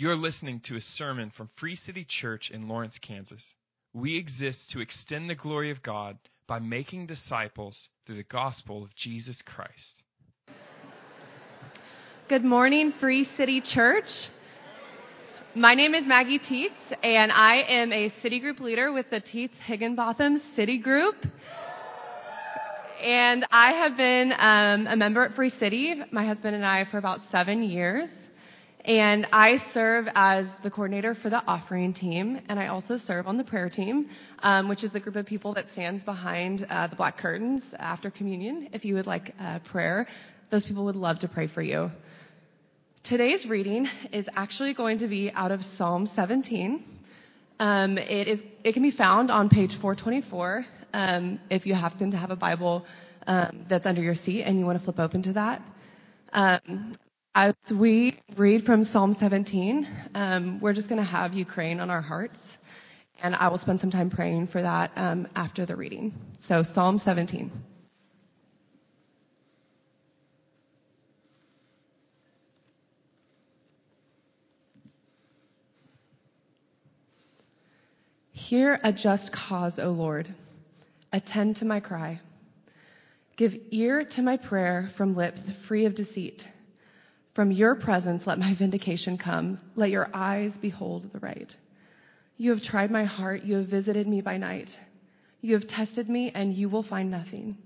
You're listening to a sermon from Free City Church in Lawrence, Kansas. We exist to extend the glory of God by making disciples through the gospel of Jesus Christ. Good morning, Free City Church. My name is Maggie Teets, and I am a city group leader with the Teets Higginbotham City Group. And I have been um, a member at Free City, my husband and I, for about seven years. And I serve as the coordinator for the offering team, and I also serve on the prayer team, um, which is the group of people that stands behind uh, the black curtains after communion. If you would like uh, prayer, those people would love to pray for you. Today's reading is actually going to be out of Psalm 17. Um, it is it can be found on page 424 um, if you happen to have a Bible um, that's under your seat and you want to flip open to that. Um, as we read from Psalm 17, um, we're just going to have Ukraine on our hearts, and I will spend some time praying for that um, after the reading. So, Psalm 17. Hear a just cause, O Lord. Attend to my cry. Give ear to my prayer from lips free of deceit. From your presence, let my vindication come. Let your eyes behold the right. You have tried my heart. You have visited me by night. You have tested me, and you will find nothing.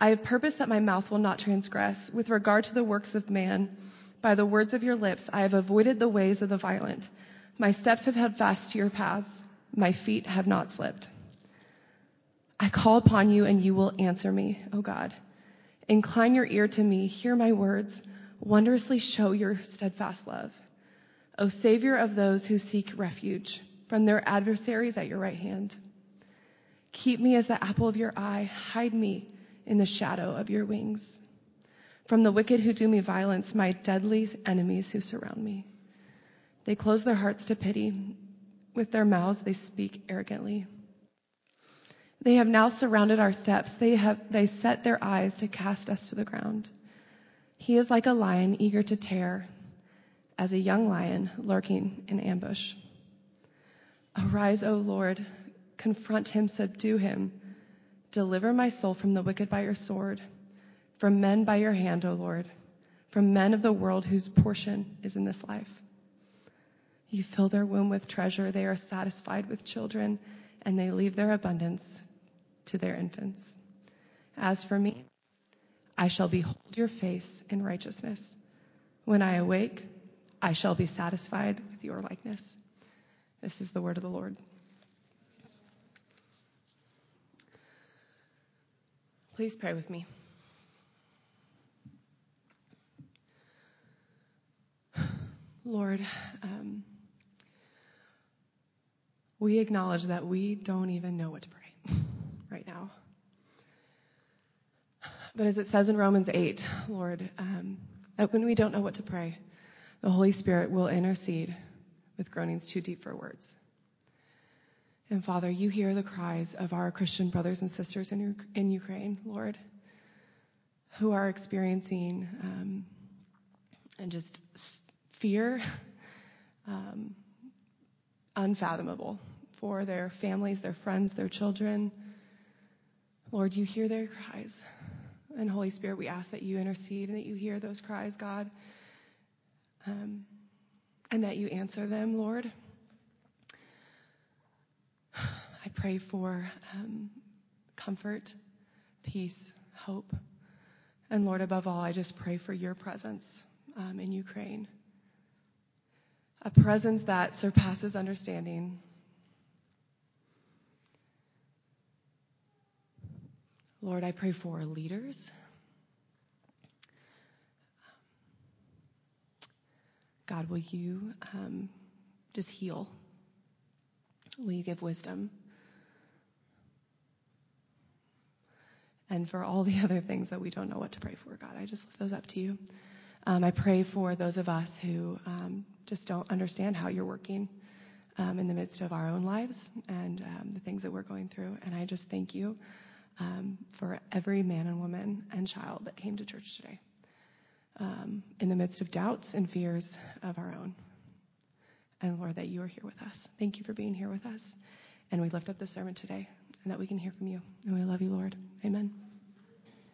I have purposed that my mouth will not transgress. With regard to the works of man, by the words of your lips, I have avoided the ways of the violent. My steps have held fast to your paths. My feet have not slipped. I call upon you, and you will answer me, O God. Incline your ear to me. Hear my words wondrously show your steadfast love. O Savior of those who seek refuge from their adversaries at your right hand. Keep me as the apple of your eye. Hide me in the shadow of your wings. From the wicked who do me violence, my deadly enemies who surround me. They close their hearts to pity. With their mouths, they speak arrogantly. They have now surrounded our steps. They have, they set their eyes to cast us to the ground. He is like a lion eager to tear, as a young lion lurking in ambush. Arise, O Lord, confront him, subdue him. Deliver my soul from the wicked by your sword, from men by your hand, O Lord, from men of the world whose portion is in this life. You fill their womb with treasure, they are satisfied with children, and they leave their abundance to their infants. As for me, I shall behold your face in righteousness. When I awake, I shall be satisfied with your likeness. This is the word of the Lord. Please pray with me. Lord, um, we acknowledge that we don't even know what to pray right now. But as it says in Romans 8, Lord, um, that when we don't know what to pray, the Holy Spirit will intercede with groanings too deep for words. And Father, you hear the cries of our Christian brothers and sisters in, in Ukraine, Lord, who are experiencing um, and just fear um, unfathomable for their families, their friends, their children. Lord, you hear their cries. And Holy Spirit, we ask that you intercede and that you hear those cries, God, um, and that you answer them, Lord. I pray for um, comfort, peace, hope. And Lord, above all, I just pray for your presence um, in Ukraine. A presence that surpasses understanding. Lord, I pray for leaders. God, will you um, just heal? Will you give wisdom? And for all the other things that we don't know what to pray for, God, I just lift those up to you. Um, I pray for those of us who um, just don't understand how you're working um, in the midst of our own lives and um, the things that we're going through. And I just thank you um, for every man and woman and child that came to church today um, in the midst of doubts and fears of our own. And Lord, that you are here with us. Thank you for being here with us. And we lift up the sermon today and that we can hear from you. And we love you, Lord. Amen.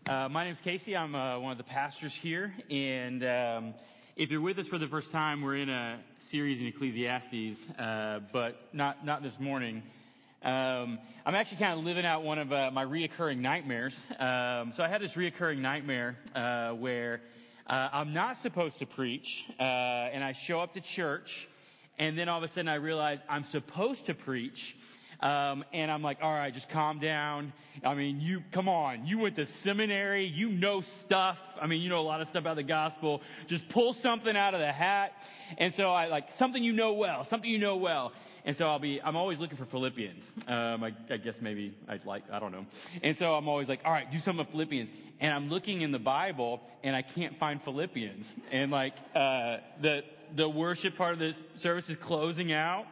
Uh, my name is Casey. I'm uh, one of the pastors here. And um, if you're with us for the first time, we're in a series in Ecclesiastes, uh, but not, not this morning. Um, I'm actually kind of living out one of uh, my reoccurring nightmares. Um, so I had this reoccurring nightmare uh, where uh, I'm not supposed to preach, and I show up to church, and then all of a sudden I realize I'm supposed to preach. Um, and I'm like, all right, just calm down. I mean, you, come on. You went to seminary. You know stuff. I mean, you know a lot of stuff about the gospel. Just pull something out of the hat. And so I like something you know well, something you know well. And so I'll be, I'm always looking for Philippians. Um, I, I guess maybe I'd like, I don't know. And so I'm always like, all right, do some of Philippians. And I'm looking in the Bible and I can't find Philippians. And like, uh, the, the worship part of this service is closing out.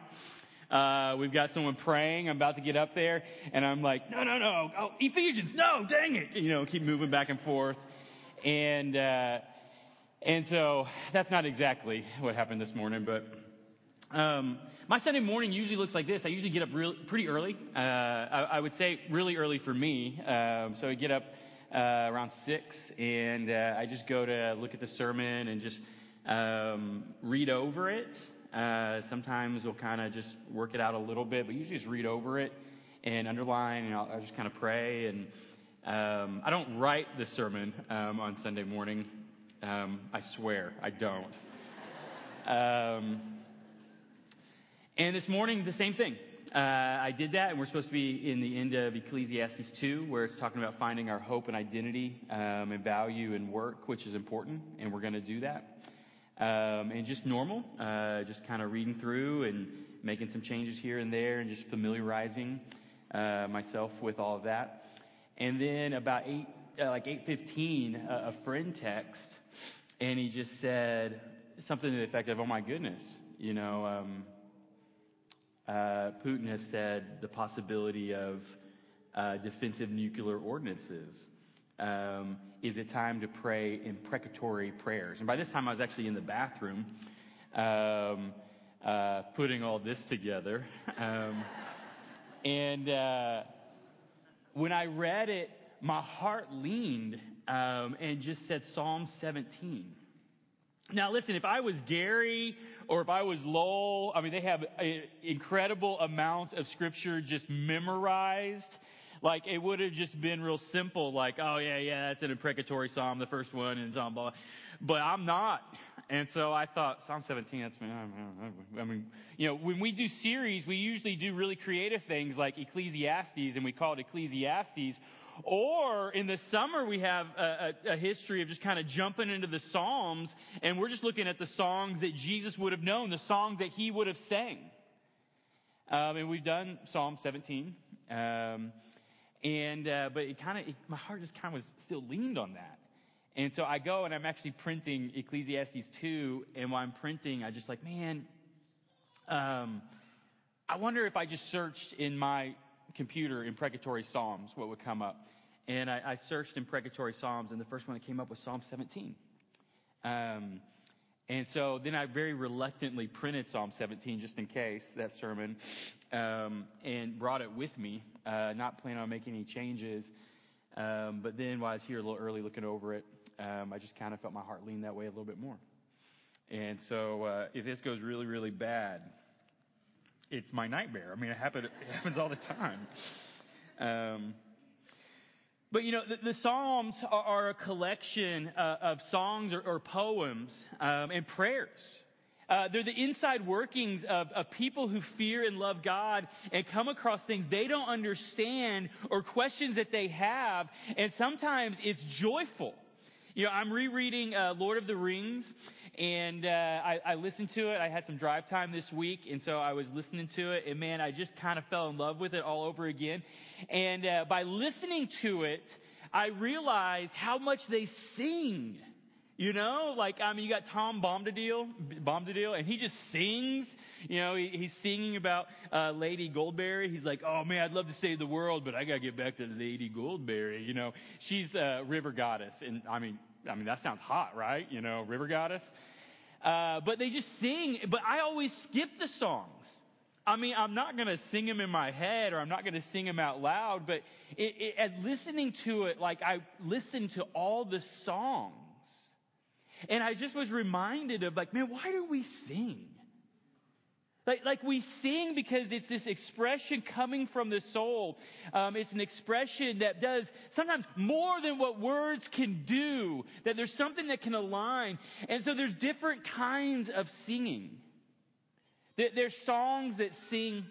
Uh, we've got someone praying. I'm about to get up there, and I'm like, no, no, no, oh, Ephesians, no, dang it, you know, keep moving back and forth, and uh, and so that's not exactly what happened this morning, but um, my Sunday morning usually looks like this. I usually get up real, pretty early. Uh, I, I, would say really early for me. Um, so I get up uh, around six, and uh, I just go to look at the sermon and just um, read over it. Uh, sometimes we'll kind of just work it out a little bit, but usually just read over it and underline, and I'll, I'll just kind of pray. And um, I don't write the sermon um, on Sunday morning. Um, I swear, I don't. And this morning, the same thing. Uh, I did that, and we're supposed to be in the end of Ecclesiastes 2, where it's talking about finding our hope and identity um, and value and work, which is important, and we're going to do that um, and just normal, uh, just kind of reading through and making some changes here and there and just familiarizing uh, myself with all of that. And then about eight, uh, like 8:15, a friend text, and he just said something to the effect of, "Oh my goodness, you know, um, uh, Putin has said the possibility of uh, defensive nuclear ordinances." um, is it time to pray imprecatory prayers? And by this time, I was actually in the bathroom um, uh, putting all this together. Um, and uh, when I read it, my heart leaned um, and just said Psalm 17. Now, listen, if I was Gary or if I was Lowell, I mean, they have uh, incredible amounts of scripture just memorized. Like it would have just been real simple, like, oh yeah, yeah, that's an imprecatory psalm, the first one, and Psalm blah. But I'm not. And so I thought, Psalm 17, that's me. I mean, you know, when we do series, we usually do really creative things like Ecclesiastes, and we call it Ecclesiastes. Or in the summer, we have a, a, a history of just kind of jumping into the Psalms, and we're just looking at the songs that Jesus would have known, the songs that he would have sang. Um, and we've done Psalm 17. Um, and, uh, but it kind of, my heart just kind of was still leaned on that. And so I go and I'm actually printing Ecclesiastes 2. And while I'm printing, I just like, man, um, I wonder if I just searched in my computer imprecatory Psalms, what would come up. And I, I searched imprecatory Psalms, and the first one that came up was Psalm 17. Um, and so then I very reluctantly printed Psalm 17 just in case that sermon, um, and brought it with me, uh, not planning on making any changes. Um, but then while I was here a little early looking over it, um, I just kind of felt my heart lean that way a little bit more. And so uh, if this goes really, really bad, it's my nightmare. I mean, it, it happens all the time. Um, but you know, the, the Psalms are, are, a collection uh, of songs or, or poems um, and prayers. Uh, they're the inside workings of, of people who fear and love God and come across things they don't understand or questions that they have, and sometimes it's joyful. You know, I'm rereading uh, Lord of the Rings, and uh, I, I, listened to it. I had some drive time this week, and so I was listening to it, and man, I just kind of fell in love with it all over again. And uh, by listening to it, I realized how much they sing. You know, like, I mean, you got Tom Bombadil, Bombadil, and he just sings. You know, he, he's singing about uh, Lady Goldberry. He's like, oh man, I'd love to save the world, but I gotta get back to Lady Goldberry. You know, she's a river goddess, and I mean, I mean, that sounds hot, right? You know, river goddess. Uh, but they just sing, but I always skip the songs. I mean, I'm not going to sing them in my head or I'm not going to sing them out loud, but it, it, at listening to it, like I listened to all the songs. And I just was reminded of like, man, why do we sing? Like, like we sing because it's this expression coming from the soul. Um, it's an expression that does sometimes more than what words can do. That there's something that can align. And so there's different kinds of singing. There's songs that sing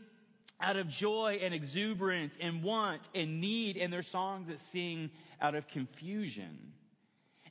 out of joy and exuberance and want and need, and there's songs that sing out of confusion.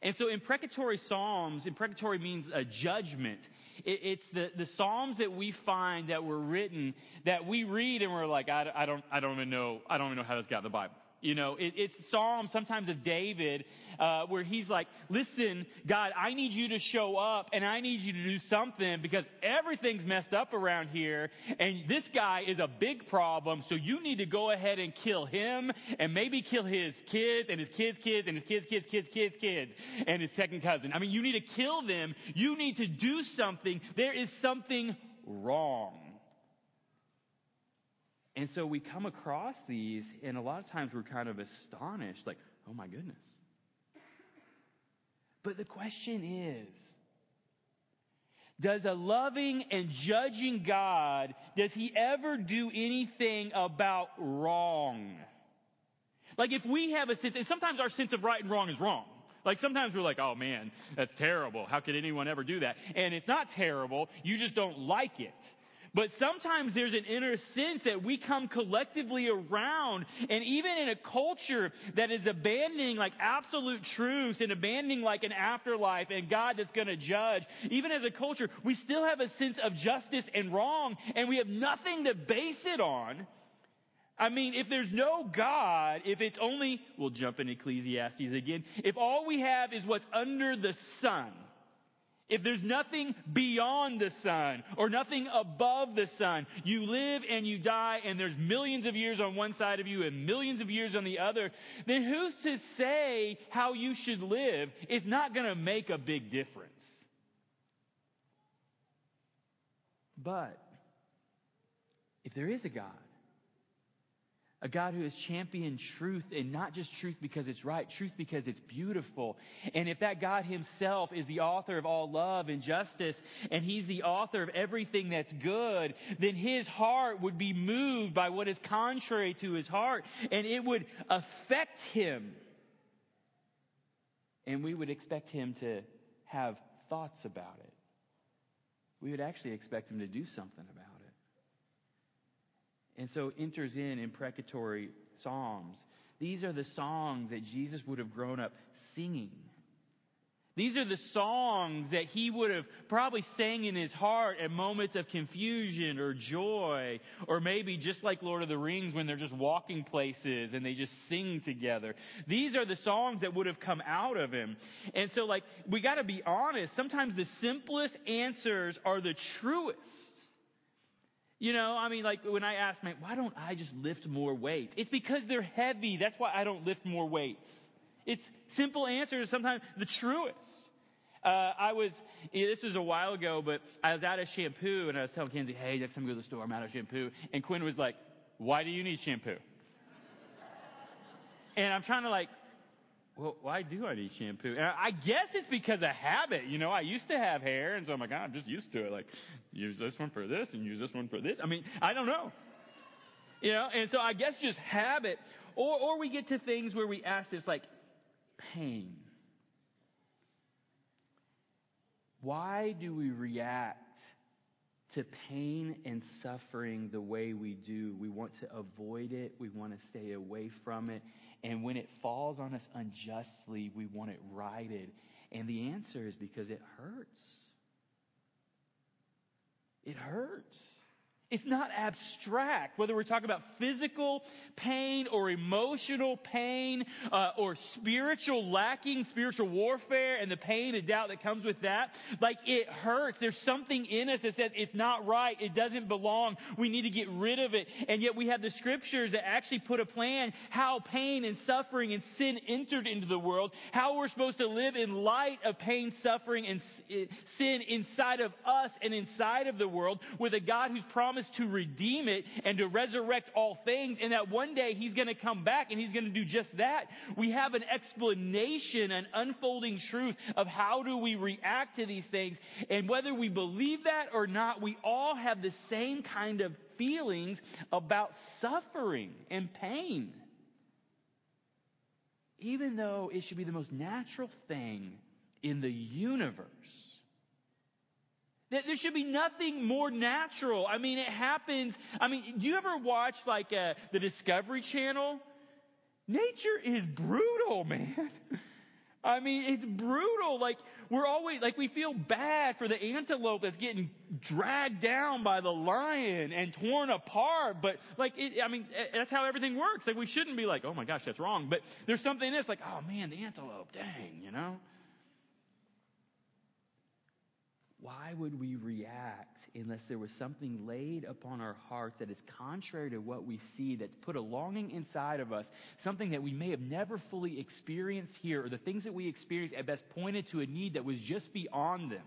And so imprecatory psalms, imprecatory means a judgment. It's the, the psalms that we find that were written that we read and we're like, I, I don't, I don't even know, I don't even know how this got in the Bible. You know, it, it's Psalm sometimes of David, uh, where he's like, listen, God, I need you to show up and I need you to do something because everything's messed up around here and this guy is a big problem. So you need to go ahead and kill him and maybe kill his kids and his kids' kids and his kids' kids, kids, kids, kids and his second cousin. I mean, you need to kill them. You need to do something. There is something wrong. And so we come across these, and a lot of times we're kind of astonished, like, oh my goodness. But the question is, does a loving and judging God, does he ever do anything about wrong? Like if we have a sense, and sometimes our sense of right and wrong is wrong. Like sometimes we're like, oh man, that's terrible. How could anyone ever do that? And it's not terrible. You just don't like it. But sometimes there's an inner sense that we come collectively around and even in a culture that is abandoning like absolute truths and abandoning like an afterlife and God that's going to judge, even as a culture, we still have a sense of justice and wrong and we have nothing to base it on. I mean, if there's no God, if it's only, we'll jump in Ecclesiastes again, if all we have is what's under the sun, if there's nothing beyond the sun or nothing above the sun, you live and you die and there's millions of years on one side of you and millions of years on the other, then who's to say how you should live? It's not going to make a big difference. But if there is a God, a God who has championed truth and not just truth because it's right, truth because it's beautiful. And if that God himself is the author of all love and justice and he's the author of everything that's good, then his heart would be moved by what is contrary to his heart and it would affect him. And we would expect him to have thoughts about it. We would actually expect him to do something about it. And so enters in imprecatory psalms. These are the songs that Jesus would have grown up singing. These are the songs that he would have probably sang in his heart at moments of confusion or joy, or maybe just like Lord of the Rings when they're just walking places and they just sing together. These are the songs that would have come out of him. And so like, we gotta be honest, sometimes the simplest answers are the truest. You know, I mean, like when I ask, man, why don't I just lift more weight? It's because they're heavy. That's why I don't lift more weights. It's simple answers, sometimes the truest. Uh, I was, this was a while ago, but I was out of shampoo and I was telling Kenzie, hey, next time we go to the store, I'm out of shampoo. And Quinn was like, why do you need shampoo? and I'm trying to like well, why do I need shampoo? And I guess it's because of habit. You know, I used to have hair, and so I'm like, oh, I'm just used to it. Like, use this one for this, and use this one for this. I mean, I don't know. You know, and so I guess just habit. Or, or we get to things where we ask this, like, pain. Why do we react to pain and suffering the way we do? We want to avoid it. We want to stay away from it. And when it falls on us unjustly, we want it righted. And the answer is because it hurts. It hurts. It's not abstract, whether we're talking about physical pain or emotional pain uh, or spiritual lacking, spiritual warfare, and the pain and doubt that comes with that. Like it hurts. There's something in us that says it's not right. It doesn't belong. We need to get rid of it. And yet we have the scriptures that actually put a plan how pain and suffering and sin entered into the world, how we're supposed to live in light of pain, suffering, and sin inside of us and inside of the world with a God who's promised to redeem it and to resurrect all things and that one day he's going to come back and he's going to do just that. We have an explanation, an unfolding truth of how do we react to these things. And whether we believe that or not, we all have the same kind of feelings about suffering and pain. Even though it should be the most natural thing in the universe there should be nothing more natural. I mean, it happens. I mean, do you ever watch like uh, the Discovery Channel? Nature is brutal, man. I mean, it's brutal. Like, we're always, like, we feel bad for the antelope that's getting dragged down by the lion and torn apart. But, like, it, I mean, that's how everything works. Like, we shouldn't be like, oh my gosh, that's wrong. But there's something in this, like, oh man, the antelope, dang, you know? Why would we react unless there was something laid upon our hearts that is contrary to what we see, that's put a longing inside of us, something that we may have never fully experienced here, or the things that we experience at best pointed to a need that was just beyond them?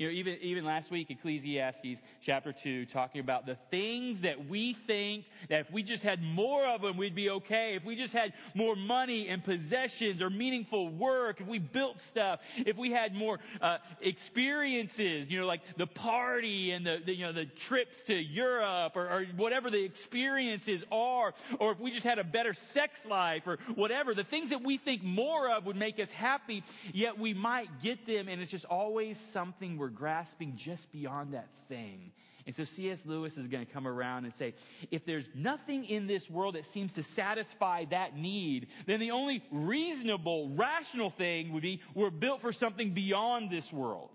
You know, even, even last week, Ecclesiastes chapter 2, talking about the things that we think that if we just had more of them, we'd be okay. If we just had more money and possessions or meaningful work, if we built stuff, if we had more uh, experiences, you know, like the party and the, the, you know, the trips to Europe or, or whatever the experiences are, or if we just had a better sex life or whatever, the things that we think more of would make us happy, yet we might get them and it's just always something we're grasping just beyond that thing. And so C.S. Lewis is going to come around and say, if there's nothing in this world that seems to satisfy that need, then the only reasonable, rational thing would be we're built for something beyond this world.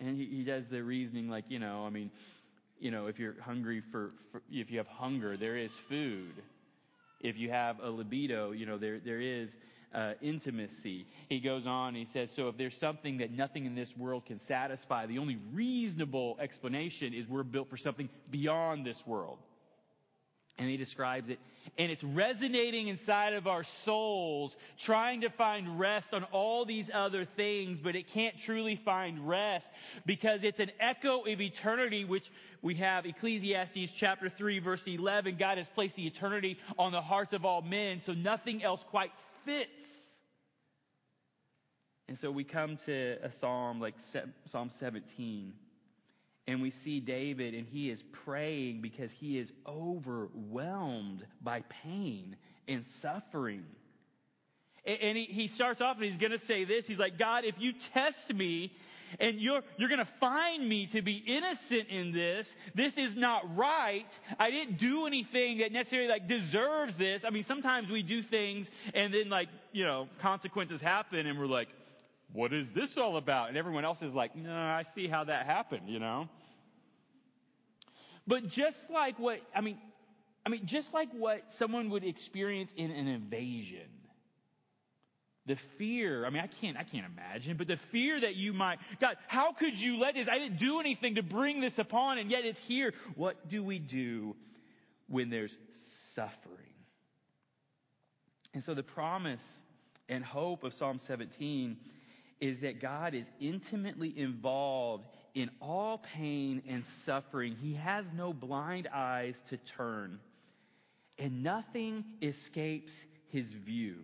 And he, he does the reasoning like, you know, I mean, you know, if you're hungry for, for if you have hunger, there is food. If you have a libido, you know, there, there is uh, intimacy. He goes on, he says, So if there's something that nothing in this world can satisfy, the only reasonable explanation is we're built for something beyond this world. And he describes it. And it's resonating inside of our souls, trying to find rest on all these other things, but it can't truly find rest because it's an echo of eternity, which we have Ecclesiastes chapter 3 verse 11. God has placed the eternity on the hearts of all men, so nothing else quite fits. And so we come to a psalm like Psalm 17. And we see David, and he is praying because he is overwhelmed by pain and suffering. And he, starts off and he's going to say this. He's like, God, if you test me and you're, you're going to find me to be innocent in this, this is not right. I didn't do anything that necessarily like deserves this. I mean, sometimes we do things and then like, you know, consequences happen and we're like, what is this all about? And everyone else is like, no, I see how that happened, you know? But just like what, I mean, I mean, just like what someone would experience in an invasion, the fear, I mean, I can't, I can't imagine, but the fear that you might, God, how could you let this? I didn't do anything to bring this upon, and yet it's here. What do we do when there's suffering? And so the promise and hope of Psalm 17 is that God is intimately involved in all pain and suffering. He has no blind eyes to turn, and nothing escapes his view.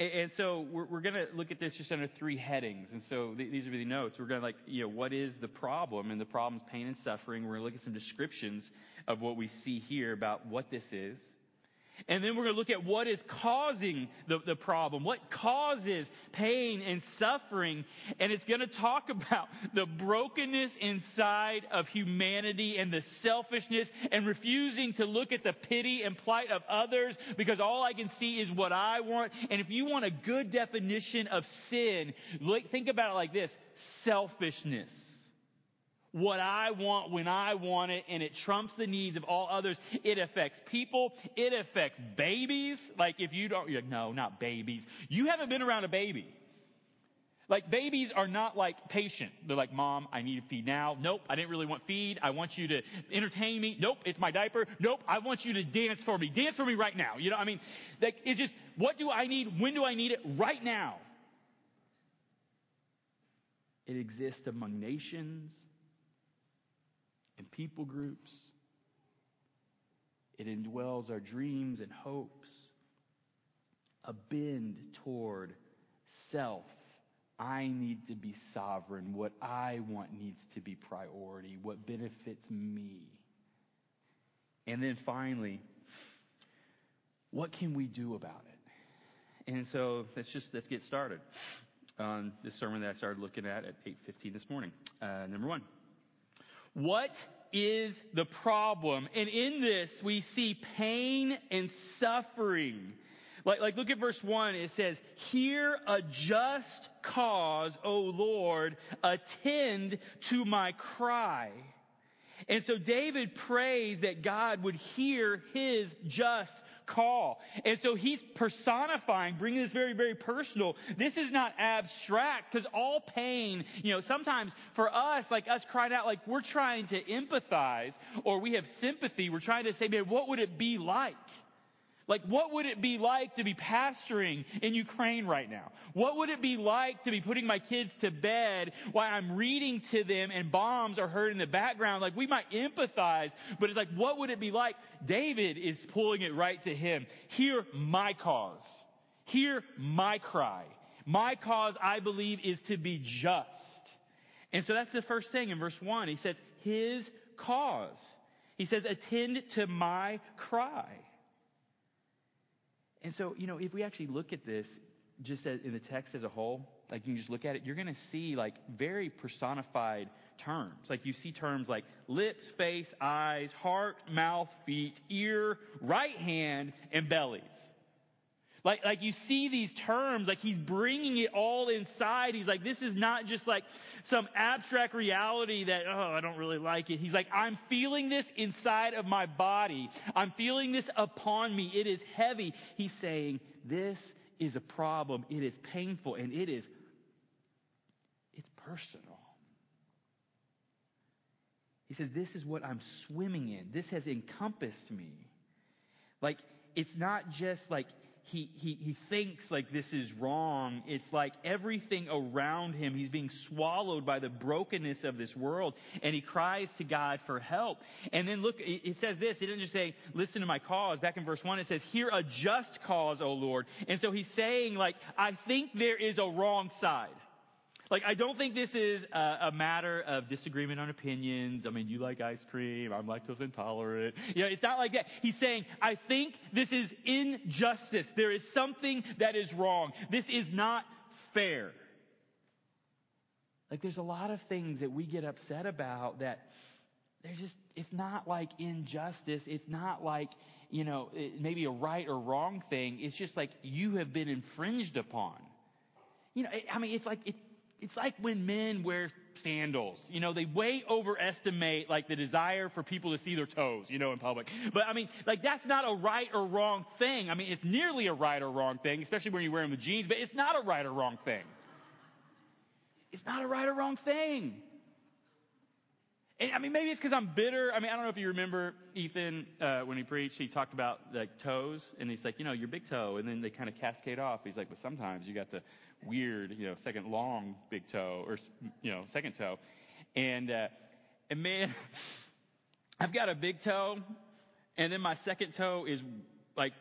And, so we're, we're going to look at this just under three headings. And so th- these are the notes. We're going to like, you know, what is the problem? And the problem is pain and suffering. We're going to look at some descriptions of what we see here about what this is. And then we're going to look at what is causing the, the problem, what causes pain and suffering. And it's going to talk about the brokenness inside of humanity and the selfishness and refusing to look at the pity and plight of others because all I can see is what I want. And if you want a good definition of sin, think about it like this selfishness. What I want when I want it and it trumps the needs of all others. It affects people. It affects babies. Like if you don't, you're like, no, not babies. You haven't been around a baby. Like babies are not like patient. They're like, mom, I need to feed now. Nope, I didn't really want feed. I want you to entertain me. Nope, it's my diaper. Nope, I want you to dance for me. Dance for me right now. You know, I mean, like it's just, what do I need? When do I need it? Right now. It exists among nations and people groups. It indwells our dreams and hopes. A bend toward self. I need to be sovereign. What I want needs to be priority. What benefits me. And then finally, what can we do about it? And so let's just let's get started on this sermon that I started looking at at 8:15 this morning. Uh, number one, what is the problem? And in this, we see pain and suffering. Like, like, look at verse 1. It says, Hear a just cause, O Lord, attend to my cry. And so David prays that God would hear his just call. And so he's personifying, bringing this very, very personal. This is not abstract because all pain, you know, sometimes for us, like us crying out, like we're trying to empathize or we have sympathy. We're trying to say, man, what would it be like? Like, what would it be like to be pastoring in Ukraine right now? What would it be like to be putting my kids to bed while I'm reading to them and bombs are heard in the background? Like, we might empathize, but it's like, what would it be like? David is pulling it right to him. Hear my cause. Hear my cry. My cause, I believe, is to be just. And so that's the first thing in verse 1. He says, his cause. He says, attend to my cry. And so, you know, if we actually look at this just in the text as a whole, like you can just look at it, you're going to see like very personified terms. Like you see terms like lips, face, eyes, heart, mouth, feet, ear, right hand, and bellies. Like, like you see these terms, like he's bringing it all inside. He's like, this is not just like some abstract reality that, oh, I don't really like it. He's like, I'm feeling this inside of my body. I'm feeling this upon me. It is heavy. He's saying, this is a problem. It is painful and it is, it's personal. He says, this is what I'm swimming in. This has encompassed me. Like, it's not just like he, he, he thinks like this is wrong. It's like everything around him, he's being swallowed by the brokenness of this world and he cries to God for help. And then look, it says this, he didn't just say, listen to my cause. Back in verse one, it says, hear a just cause, O Lord. And so he's saying like, I think there is a wrong side. Like, I don't think this is a, a, matter of disagreement on opinions. I mean, you like ice cream. I'm lactose intolerant. You know, it's not like that. He's saying, I think this is injustice. There is something that is wrong. This is not fair. Like, there's a lot of things that we get upset about that there's just, it's not like injustice. It's not like, you know, maybe a right or wrong thing. It's just like you have been infringed upon. You know, I mean, it's like, it, it's like when men wear sandals. You know, they way overestimate like the desire for people to see their toes, you know, in public. But I mean, like that's not a right or wrong thing. I mean, it's nearly a right or wrong thing, especially when you're wearing with jeans, but it's not a right or wrong thing. It's not a right or wrong thing. And I mean, maybe it's because I'm bitter. I mean, I don't know if you remember Ethan uh, when he preached. He talked about like toes, and he's like, you know, your big toe, and then they kind of cascade off. He's like, but sometimes you got the weird, you know, second long big toe or you know second toe, and uh, and man, I've got a big toe, and then my second toe is like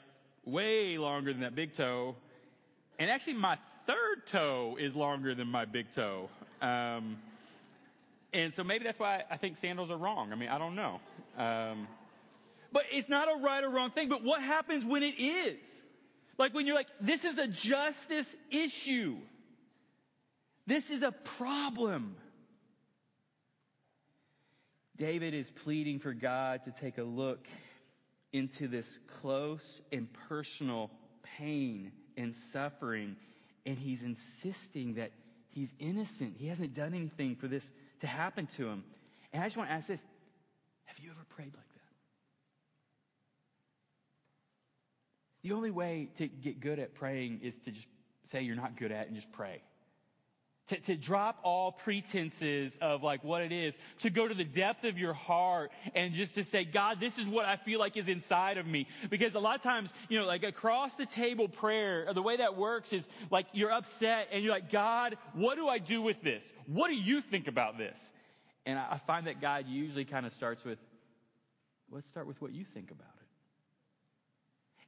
way longer than that big toe, and actually my third toe is longer than my big toe. Um, and so maybe that's why I think sandals are wrong. I mean, I don't know. Um, but it's not a right or wrong thing. But what happens when it is? Like when you're like, this is a justice issue. This is a problem. David is pleading for God to take a look into this close and personal pain and suffering. And he's insisting that he's innocent. He hasn't done anything for this to happen to him. And I just want to ask this have you ever prayed like that? The only way to get good at praying is to just say you're not good at it and just pray. To, to drop all pretenses of like what it is, to go to the depth of your heart and just to say, God, this is what I feel like is inside of me. Because a lot of times, you know, like across the table prayer, the way that works is like you're upset and you're like, God, what do I do with this? What do you think about this? And I find that God usually kind of starts with, let's start with what you think about it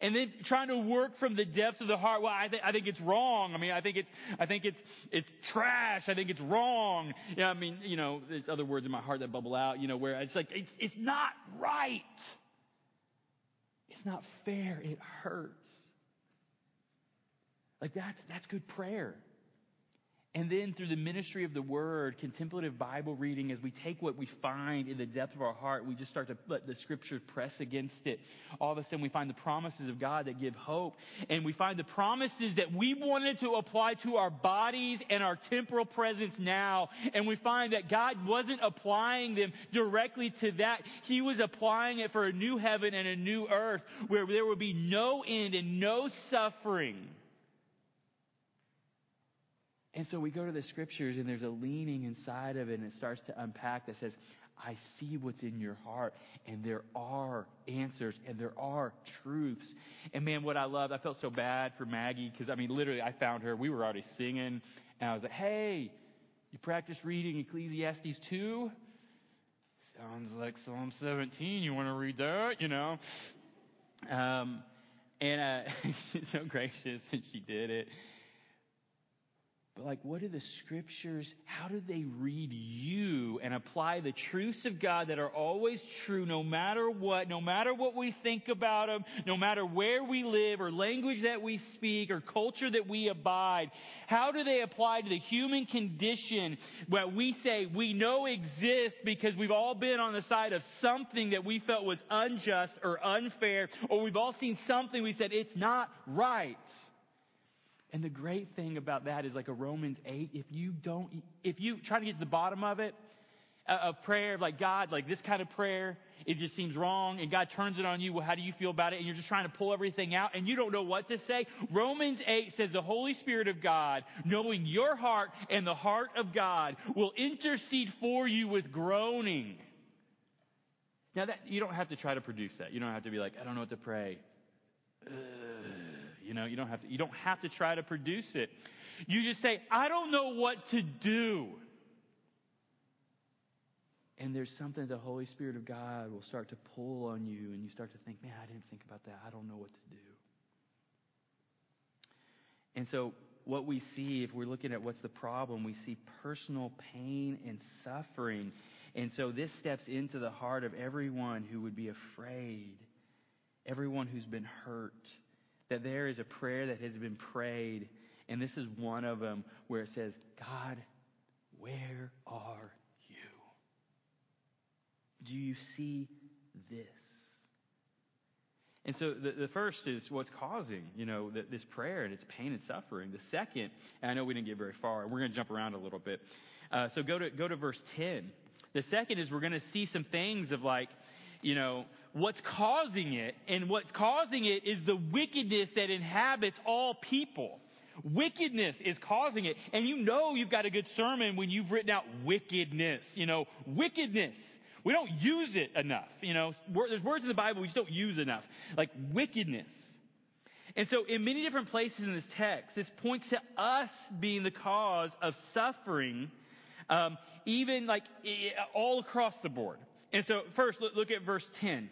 and then trying to work from the depths of the heart. Well, I think I think it's wrong. I mean, I think it's I think it's it's trash. I think it's wrong. Yeah, I mean, you know, there's other words in my heart that bubble out. You know, where it's like it's it's not right. It's not fair. It hurts. Like that's that's good prayer. And then through the ministry of the word, contemplative Bible reading, as we take what we find in the depth of our heart, we just start to let the scripture press against it. All of a sudden we find the promises of God that give hope. And we find the promises that we wanted to apply to our bodies and our temporal presence now. And we find that God wasn't applying them directly to that. He was applying it for a new heaven and a new earth where there would be no end and no suffering. And so we go to the scriptures and there's a leaning inside of it and it starts to unpack that says, I see what's in your heart and there are answers and there are truths. And man, what I love, I felt so bad for Maggie because I mean, literally I found her, we were already singing and I was like, hey, you practice reading Ecclesiastes 2? Sounds like Psalm 17. You want to read that? You know? Um, and, uh, she's so gracious and she did it. But like, what do the scriptures, how do they read you and apply the truths of God that are always true no matter what, no matter what we think about them, no matter where we live or language that we speak or culture that we abide? How do they apply to the human condition that we say we know exists because we've all been on the side of something that we felt was unjust or unfair, or we've all seen something we said it's not right? And the great thing about that is like a Romans 8, if you don't, if you try to get to the bottom of it, uh, of prayer, of like God, like this kind of prayer, it just seems wrong, and God turns it on you. Well, how do you feel about it? And you're just trying to pull everything out, and you don't know what to say. Romans 8 says the Holy Spirit of God, knowing your heart and the heart of God, will intercede for you with groaning. Now that, you don't have to try to produce that. You don't have to be like, I don't know what to pray. Ugh. You know, you don't have to, you don't have to try to produce it. You just say, I don't know what to do. And there's something the Holy Spirit of God will start to pull on you, and you start to think, man, I didn't think about that. I don't know what to do. And so, what we see, if we're looking at what's the problem, we see personal pain and suffering. And so, this steps into the heart of everyone who would be afraid, everyone who's been hurt that there is a prayer that has been prayed, and this is one of them where it says, God, where are you? Do you see this? And so the, the first is what's causing, you know, the, this prayer and its pain and suffering. The second, and I know we didn't get very far, we're going to jump around a little bit. Uh, so go to go to verse 10. The second is we're going to see some things of like, you know, what's causing it, and what's causing it is the wickedness that inhabits all people. Wickedness is causing it. And you know you've got a good sermon when you've written out wickedness. You know, wickedness. We don't use it enough. You know, there's words in the Bible we just don't use enough. Like wickedness. And so in many different places in this text, this points to us being the cause of suffering, um, even like all across the board. And so first, look at verse 10.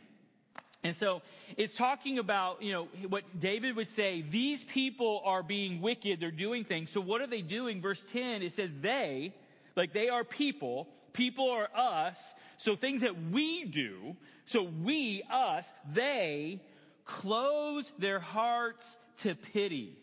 And so it's talking about, you know, what David would say, these people are being wicked, they're doing things. So what are they doing? Verse 10, it says they, like they are people, people are us, so things that we do, so we, us, they close their hearts to pity.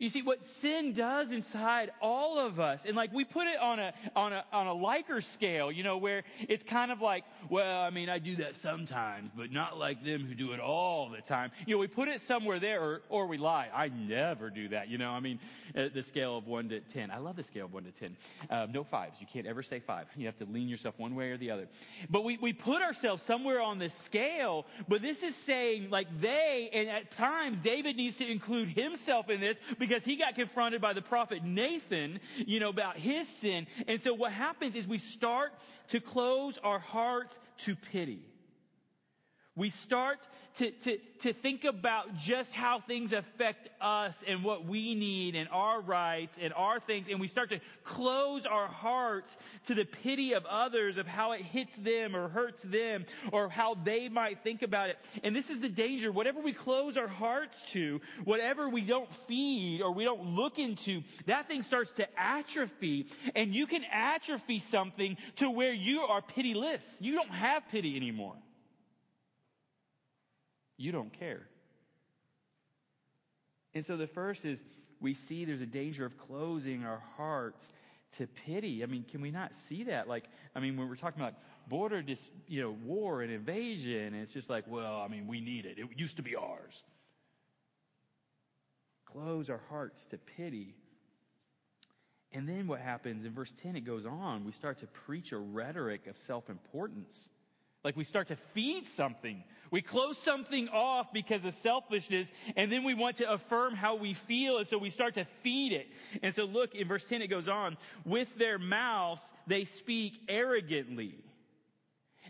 You see what sin does inside all of us, and like we put it on a on a on a Likert scale, you know, where it's kind of like, well, I mean, I do that sometimes, but not like them who do it all the time. You know, we put it somewhere there, or or we lie. I never do that. You know, I mean, the scale of one to ten. I love the scale of one to ten. Um, no fives. You can't ever say five. You have to lean yourself one way or the other. But we we put ourselves somewhere on the scale. But this is saying like they, and at times David needs to include himself in this because he got confronted by the prophet Nathan, you know, about his sin. And so what happens is we start to close our hearts to pity. We start to, to, to think about just how things affect us and what we need and our rights and our things. And we start to close our hearts to the pity of others, of how it hits them or hurts them or how they might think about it. And this is the danger. Whatever we close our hearts to, whatever we don't feed or we don't look into, that thing starts to atrophy. And you can atrophy something to where you are pitiless. You don't have pity anymore. You don't care. And so the first is we see there's a danger of closing our hearts to pity. I mean, can we not see that? Like, I mean, when we're talking about border, dis, you know, war and invasion, it's just like, well, I mean, we need it. It used to be ours. Close our hearts to pity. And then what happens in verse 10, it goes on. We start to preach a rhetoric of self importance. Like we start to feed something. We close something off because of selfishness, and then we want to affirm how we feel, and so we start to feed it. And so look, in verse 10 it goes on, with their mouths they speak arrogantly.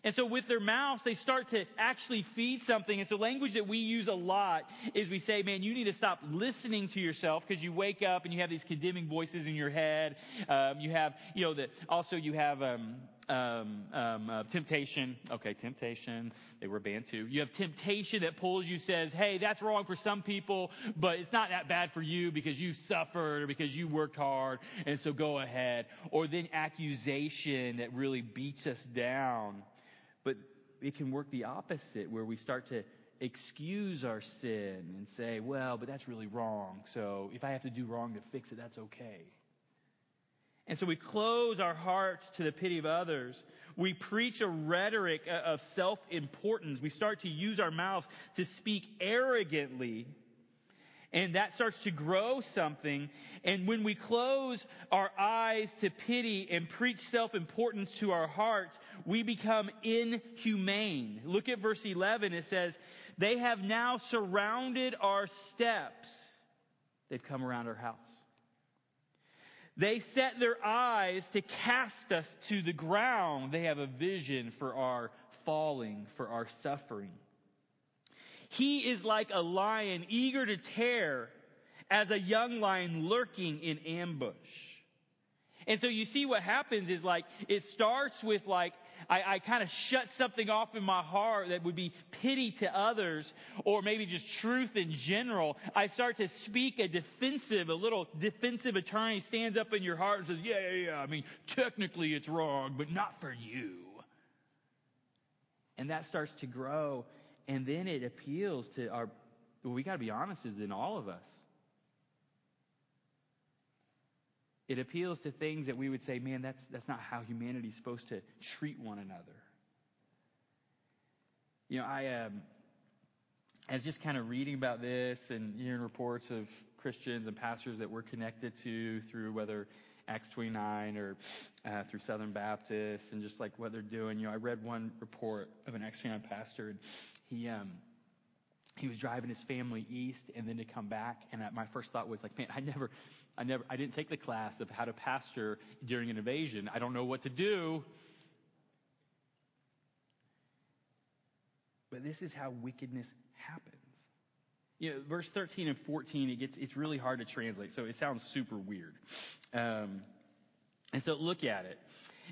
And so with their mouths, they start to actually feed something. And so language that we use a lot is we say, man, you need to stop listening to yourself because you wake up and you have these condemning voices in your head. Um, you have, you know, that also you have, um, um, um, uh, temptation. Okay, temptation. They were banned too. You have temptation that pulls you, says, hey, that's wrong for some people, but it's not that bad for you because you suffered or because you worked hard, and so go ahead. Or then accusation that really beats us down. It can work the opposite where we start to excuse our sin and say, well, but that's really wrong. So if I have to do wrong to fix it, that's okay. And so we close our hearts to the pity of others. We preach a rhetoric uh, of self-importance. We start to use our mouths to speak arrogantly. And that starts to grow something. And when we close our eyes to pity and preach self-importance to our hearts, we become inhumane. Look at verse 11. It says, they have now surrounded our steps. They've come around our house. They set their eyes to cast us to the ground. They have a vision for our falling, for our suffering. He is like a lion eager to tear as a young lion lurking in ambush. And so you see what happens is like, it starts with like, I, I kind of shut something off in my heart that would be pity to others or maybe just truth in general. I start to speak a defensive, a little defensive attorney stands up in your heart and says, yeah, yeah, yeah. I mean, technically it's wrong, but not for you. And that starts to grow. And then it appeals to our, well, we got to be honest, is in all of us. It appeals to things that we would say, man, that's, that's not how humanity's supposed to treat one another. You know, I, um, I was just kind of reading about this and hearing reports of Christians and pastors that we're connected to through whether Acts 29 or uh, through Southern Baptists and just like what they're doing. You know, I read one report of an ex pastor and he, um, he was driving his family east and then to come back. And my first thought was like, man, I never, I never, I didn't take the class of how to pastor during an invasion. I don't know what to do. But this is how wickedness happens. You know, verse 13 and 14, it gets, it's really hard to translate. So it sounds super weird. Um, and so look at it.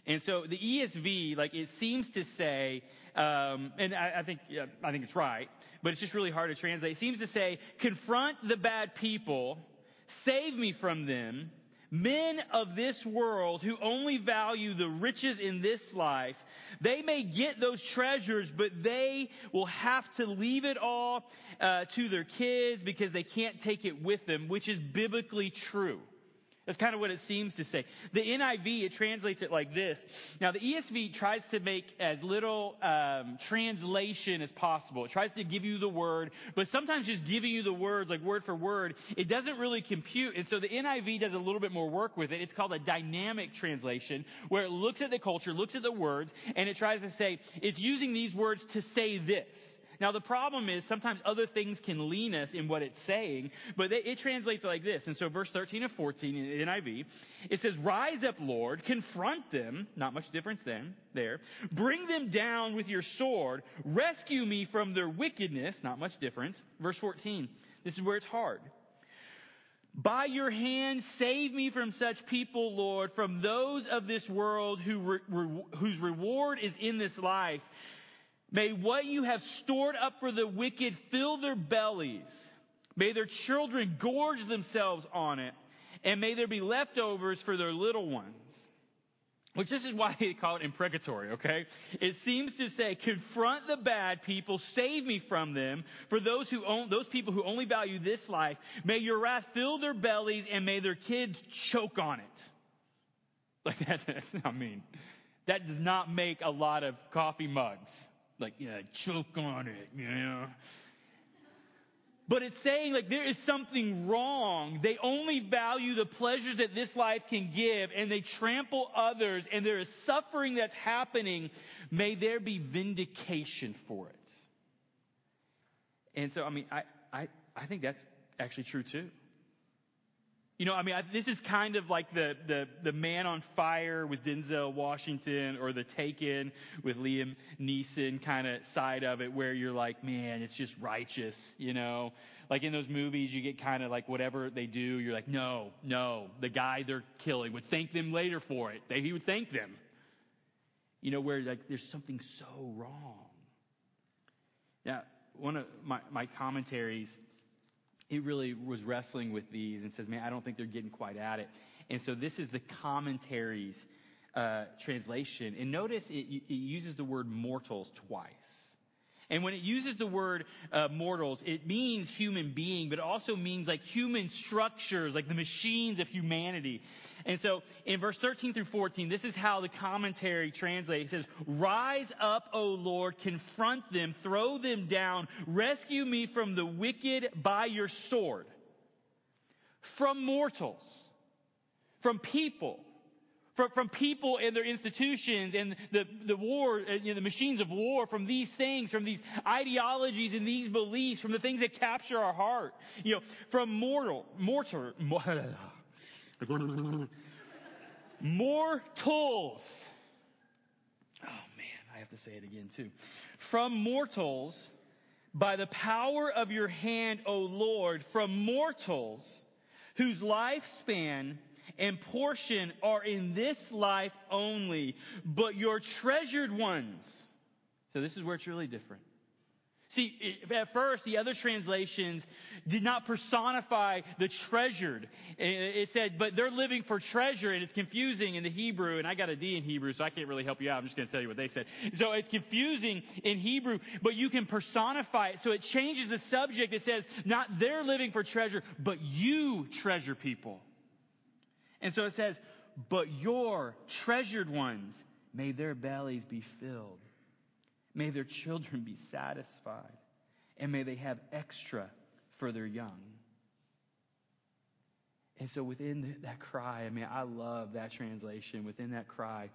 And so the ESV, like it seems to say, um, and I, I think yeah, I think it's right, but it's just really hard to translate. It seems to say, confront the bad people, save me from them, Men of this world who only value the riches in this life, they may get those treasures, but they will have to leave it all uh, to their kids because they can't take it with them, which is biblically true. That's kind of what it seems to say. The NIV, it translates it like this. Now, the ESV tries to make as little um, translation as possible. It tries to give you the word, but sometimes just giving you the words, like word for word, it doesn't really compute. And so the NIV does a little bit more work with it. It's called a dynamic translation, where it looks at the culture, looks at the words, and it tries to say, it's using these words to say this. Now the problem is sometimes other things can lean us in what it's saying, but it, translates like this. And so verse 13 and 14 in NIV, it says, Rise up, Lord, confront them, not much difference then, there. Bring them down with your sword, rescue me from their wickedness, not much difference. Verse 14, this is where it's hard. By your hand, save me from such people, Lord, from those of this world who re, re, whose reward is in this life. May what you have stored up for the wicked fill their bellies. May their children gorge themselves on it. And may there be leftovers for their little ones. Which this is why they call it imprecatory, okay? It seems to say, confront the bad people, save me from them. For those who own, those people who only value this life, may your wrath fill their bellies and may their kids choke on it. Like that, that's not mean. That does not make a lot of coffee mugs like, yeah, choke on it, you know. But it's saying like there is something wrong. They only value the pleasures that this life can give and they trample others and there is suffering that's happening. May there be vindication for it. And so, I mean, I, I, I think that's actually true too. You know, I mean, I, this is kind of like the, the, the Man on Fire with Denzel Washington or the Taken with Liam Neeson kind of side of it where you're like, man, it's just righteous, you know? Like in those movies, you get kind of like whatever they do, you're like, no, no, the guy they're killing would thank them later for it. They, he would thank them. You know, where like there's something so wrong. Now, one of my, my commentaries he really was wrestling with these and says, man, I don't think they're getting quite at it. And so this is the commentaries uh, translation. And notice it, it, uses the word mortals twice. And when it uses the word uh, mortals, it means human being, but it also means like human structures, like the machines of humanity. And so in verse 13 through 14, this is how the commentary translates. It says, Rise up, O Lord, confront them, throw them down, rescue me from the wicked by your sword. From mortals, from people, from, from people and their institutions and the, the war, uh, you know, the machines of war, from these things, from these ideologies and these beliefs, from the things that capture our heart, you know, from mortal, mortar, mortals. Oh man, I have to say it again too. From mortals, by the power of your hand, O Lord, from mortals whose lifespan and portion are in this life only, but your treasured ones. So this is where it's really different. See, at first, the other translations did not personify the treasured. It said, but they're living for treasure, and it's confusing in the Hebrew, and I got a D in Hebrew, so I can't really help you out. I'm just going to tell you what they said. So it's confusing in Hebrew, but you can personify it. So it changes the subject. It says, not they're living for treasure, but you treasure people. And so it says, but your treasured ones, may their bellies be filled. May their children be satisfied. And may they have extra for their young. And so within that cry, I mean, I love that translation. Within that cry,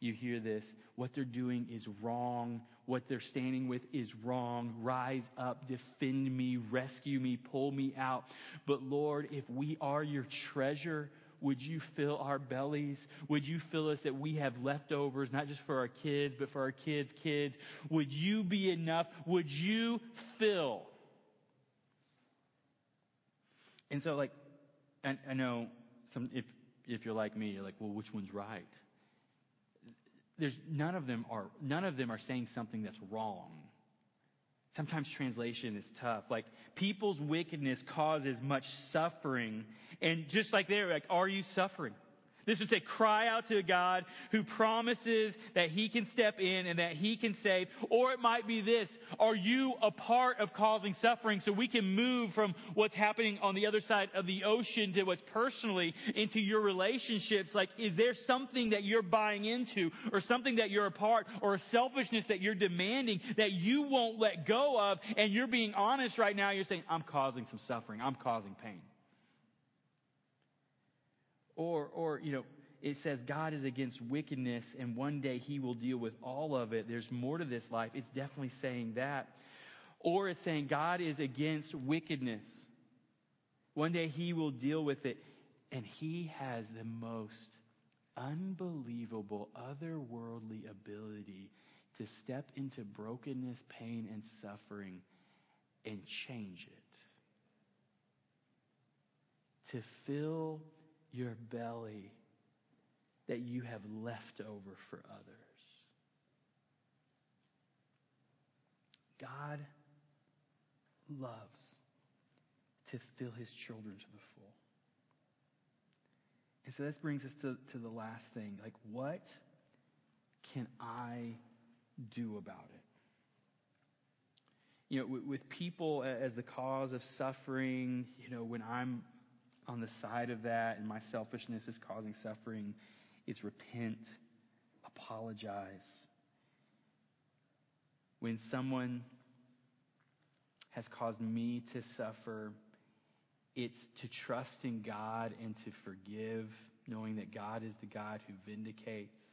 you hear this. What they're doing is wrong. What they're standing with is wrong. Rise up, defend me, rescue me, pull me out. But Lord, if we are your treasure, would you fill our bellies? Would you fill us that we have leftovers, not just for our kids, but for our kids' kids? Would you be enough? Would you fill? And so, like, I, I know some, if, if you're like me, you're like, well, which one's right? There's none of them are, none of them are saying something that's wrong. Sometimes translation is tough. Like, people's wickedness causes much suffering. And just like there, like, are you suffering? This would say, cry out to a God who promises that He can step in and that He can save. Or it might be this, are you a part of causing suffering so we can move from what's happening on the other side of the ocean to what's personally into your relationships? Like, is there something that you're buying into or something that you're a part or a selfishness that you're demanding that you won't let go of and you're being honest right now? You're saying, I'm causing some suffering. I'm causing pain. Or, or, you know, it says God is against wickedness and one day he will deal with all of it. There's more to this life. It's definitely saying that. Or it's saying God is against wickedness. One day he will deal with it. And he has the most unbelievable, otherworldly ability to step into brokenness, pain, and suffering and change it. To fill your belly that you have left over for others. God loves to fill his children to the full. And so this brings us to, to the last thing. Like, what can I do about it? You know, with, with people as the cause of suffering, you know, when I'm on the side of that and my selfishness is causing suffering, it's repent, apologize. When someone has caused me to suffer, it's to trust in God and to forgive, knowing that God is the God who vindicates.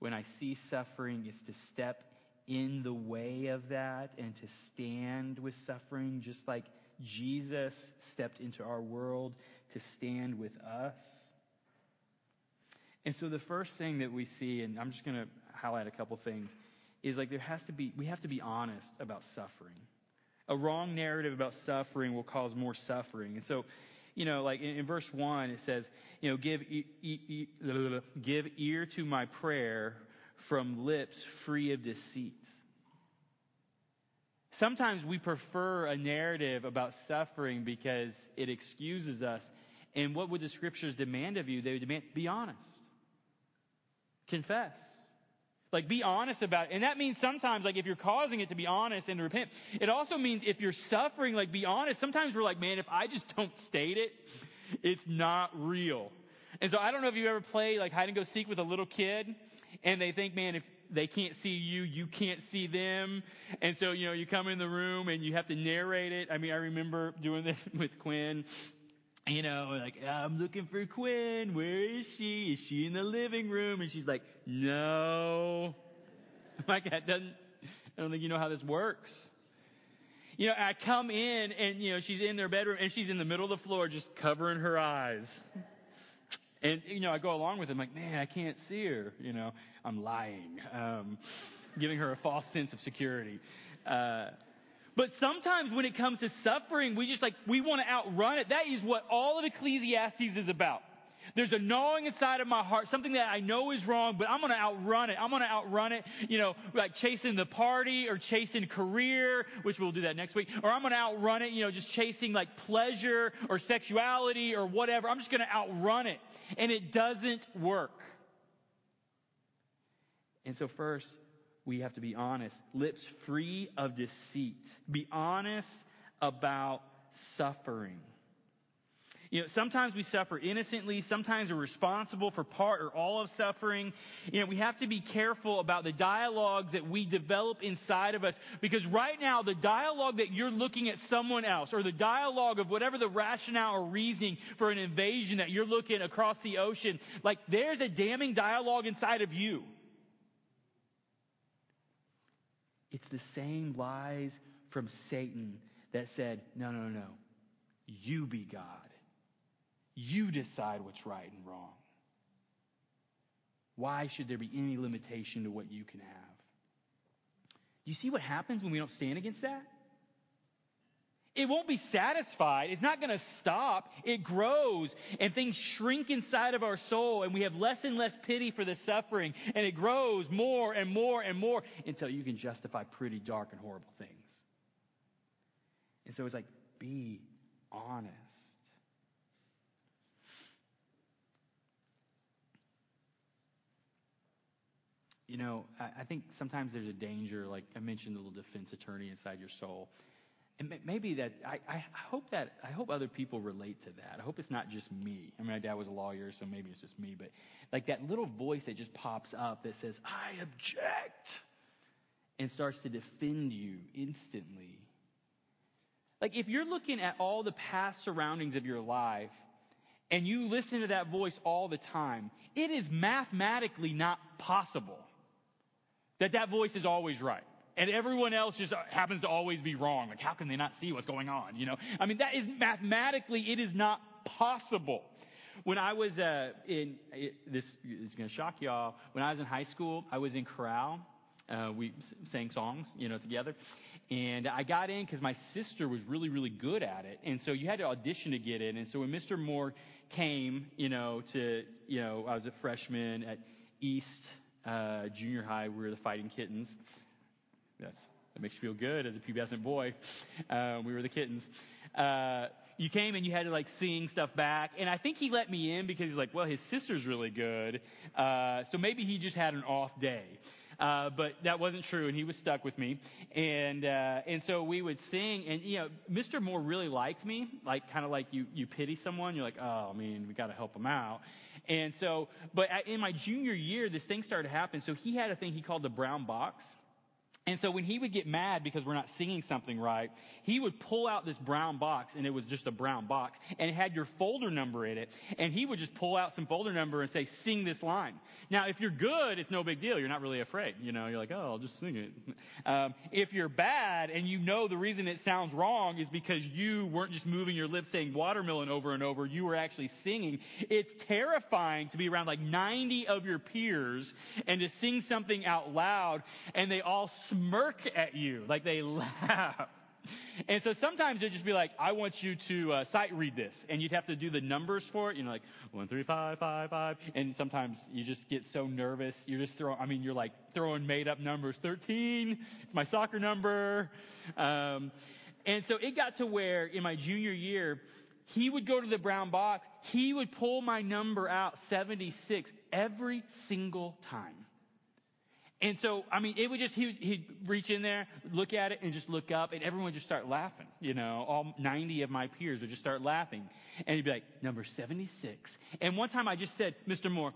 When I see suffering, it's to step in the way of that and to stand with suffering, just like Jesus stepped into our world to stand with us. And so the first thing that we see, and I'm just going to highlight a couple things, is like there has to be, we have to be honest about suffering. A wrong narrative about suffering will cause more suffering. And so, you know, like in, in verse 1, it says, you know, give, e- e- e- give ear to my prayer from lips free of deceit. Sometimes we prefer a narrative about suffering because it excuses us. And what would the scriptures demand of you? They would demand, be honest. Confess. Like be honest about it. And that means sometimes, like if you're causing it to be honest and repent, it also means if you're suffering, like be honest. Sometimes we're like, man, if I just don't state it, it's not real. And so I don't know if you ever play like hide and go seek with a little kid and they think, man, if they can't see you, you can't see them. And so, you know, you come in the room and you have to narrate it. I mean, I remember doing this with Quinn. You know, like, I'm looking for Quinn. Where is she? Is she in the living room? And she's like, no. Like, that doesn't, I don't think you know how this works. You know, I come in and, you know, she's in their bedroom and she's in the middle of the floor just covering her eyes. And, you know, I go along with it. I'm like, man, I can't see her. You know, I'm lying, um, giving her a false sense of security. Uh, but sometimes when it comes to suffering, we just like, we want to outrun it. That is what all of Ecclesiastes is about. There's a gnawing inside of my heart, something that I know is wrong, but I'm going to outrun it. I'm going to outrun it, you know, like chasing the party or chasing career, which we'll do that next week. Or I'm going to outrun it, you know, just chasing like pleasure or sexuality or whatever. I'm just going to outrun it. And it doesn't work. And so first, we have to be honest. Lips free of deceit. Be honest about suffering. You know, sometimes we suffer innocently. Sometimes we're responsible for part or all of suffering. You know, we have to be careful about the dialogues that we develop inside of us because right now the dialogue that you're looking at someone else or the dialogue of whatever the rationale or reasoning for an invasion that you're looking across the ocean, like there's a damning dialogue inside of you. It's the same lies from Satan that said, no, no, no, you be God. You decide what's right and wrong. Why should there be any limitation to what you can have? You see what happens when we don't stand against that? It won't be satisfied. It's not going to stop. It grows and things shrink inside of our soul and we have less and less pity for the suffering and it grows more and more and more until you can justify pretty dark and horrible things. And so it's like, be honest. You know, I, I think sometimes there's a danger, like I mentioned, the little defense attorney inside your soul. And maybe that I, I hope that I hope other people relate to that. I hope it's not just me. I mean, my dad was a lawyer, so maybe it's just me. But like that little voice that just pops up that says, "I object," and starts to defend you instantly. Like if you're looking at all the past surroundings of your life and you listen to that voice all the time, it is mathematically not possible that that voice is always right. And everyone else just happens to always be wrong. Like, how can they not see what's going on? You know, I mean, that is mathematically, it is not possible. When I was uh, in, it, this is going to shock y'all. When I was in high school, I was in chorale. Uh, we sang songs, you know, together. And I got in because my sister was really, really good at it. And so you had to audition to get in. And so when Mr. Moore came, you know, to, you know, I was a freshman at East uh, Junior High. We were the Fighting Kittens. That's, that makes you feel good as a pubescent boy. Uh, we were the kittens. Uh, you came and you had to like sing stuff back. And I think he let me in because he's like, well, his sister's really good. Uh, so maybe he just had an off day. Uh, but that wasn't true, and he was stuck with me. And uh, and so we would sing, and you know, Mr. Moore really liked me, like kind of like you you pity someone. You're like, oh, I mean, we got to help him out. And so, but in my junior year, this thing started to happen. So he had a thing he called the brown box. And so when he would get mad because we're not singing something right, he would pull out this brown box, and it was just a brown box, and it had your folder number in it, and he would just pull out some folder number and say, sing this line. Now, if you're good, it's no big deal. You're not really afraid. You know, you're like, oh, I'll just sing it. Um, if you're bad and you know the reason it sounds wrong is because you weren't just moving your lips saying watermelon over and over, you were actually singing. It's terrifying to be around like 90 of your peers and to sing something out loud, and they all smirk at you, like they laugh. And so sometimes they'd just be like, I want you to uh, sight read this. And you'd have to do the numbers for it, you know, like one, three, five, five, five. And sometimes you just get so nervous. You're just throwing, I mean, you're like throwing made up numbers. 13, it's my soccer number. Um, and so it got to where in my junior year, he would go to the brown box. He would pull my number out 76 every single time. And so, I mean, it would just, he, he'd reach in there, look at it, and just look up, and everyone would just start laughing. You know, all 90 of my peers would just start laughing. And he'd be like, number 76. And one time I just said, Mr. Moore,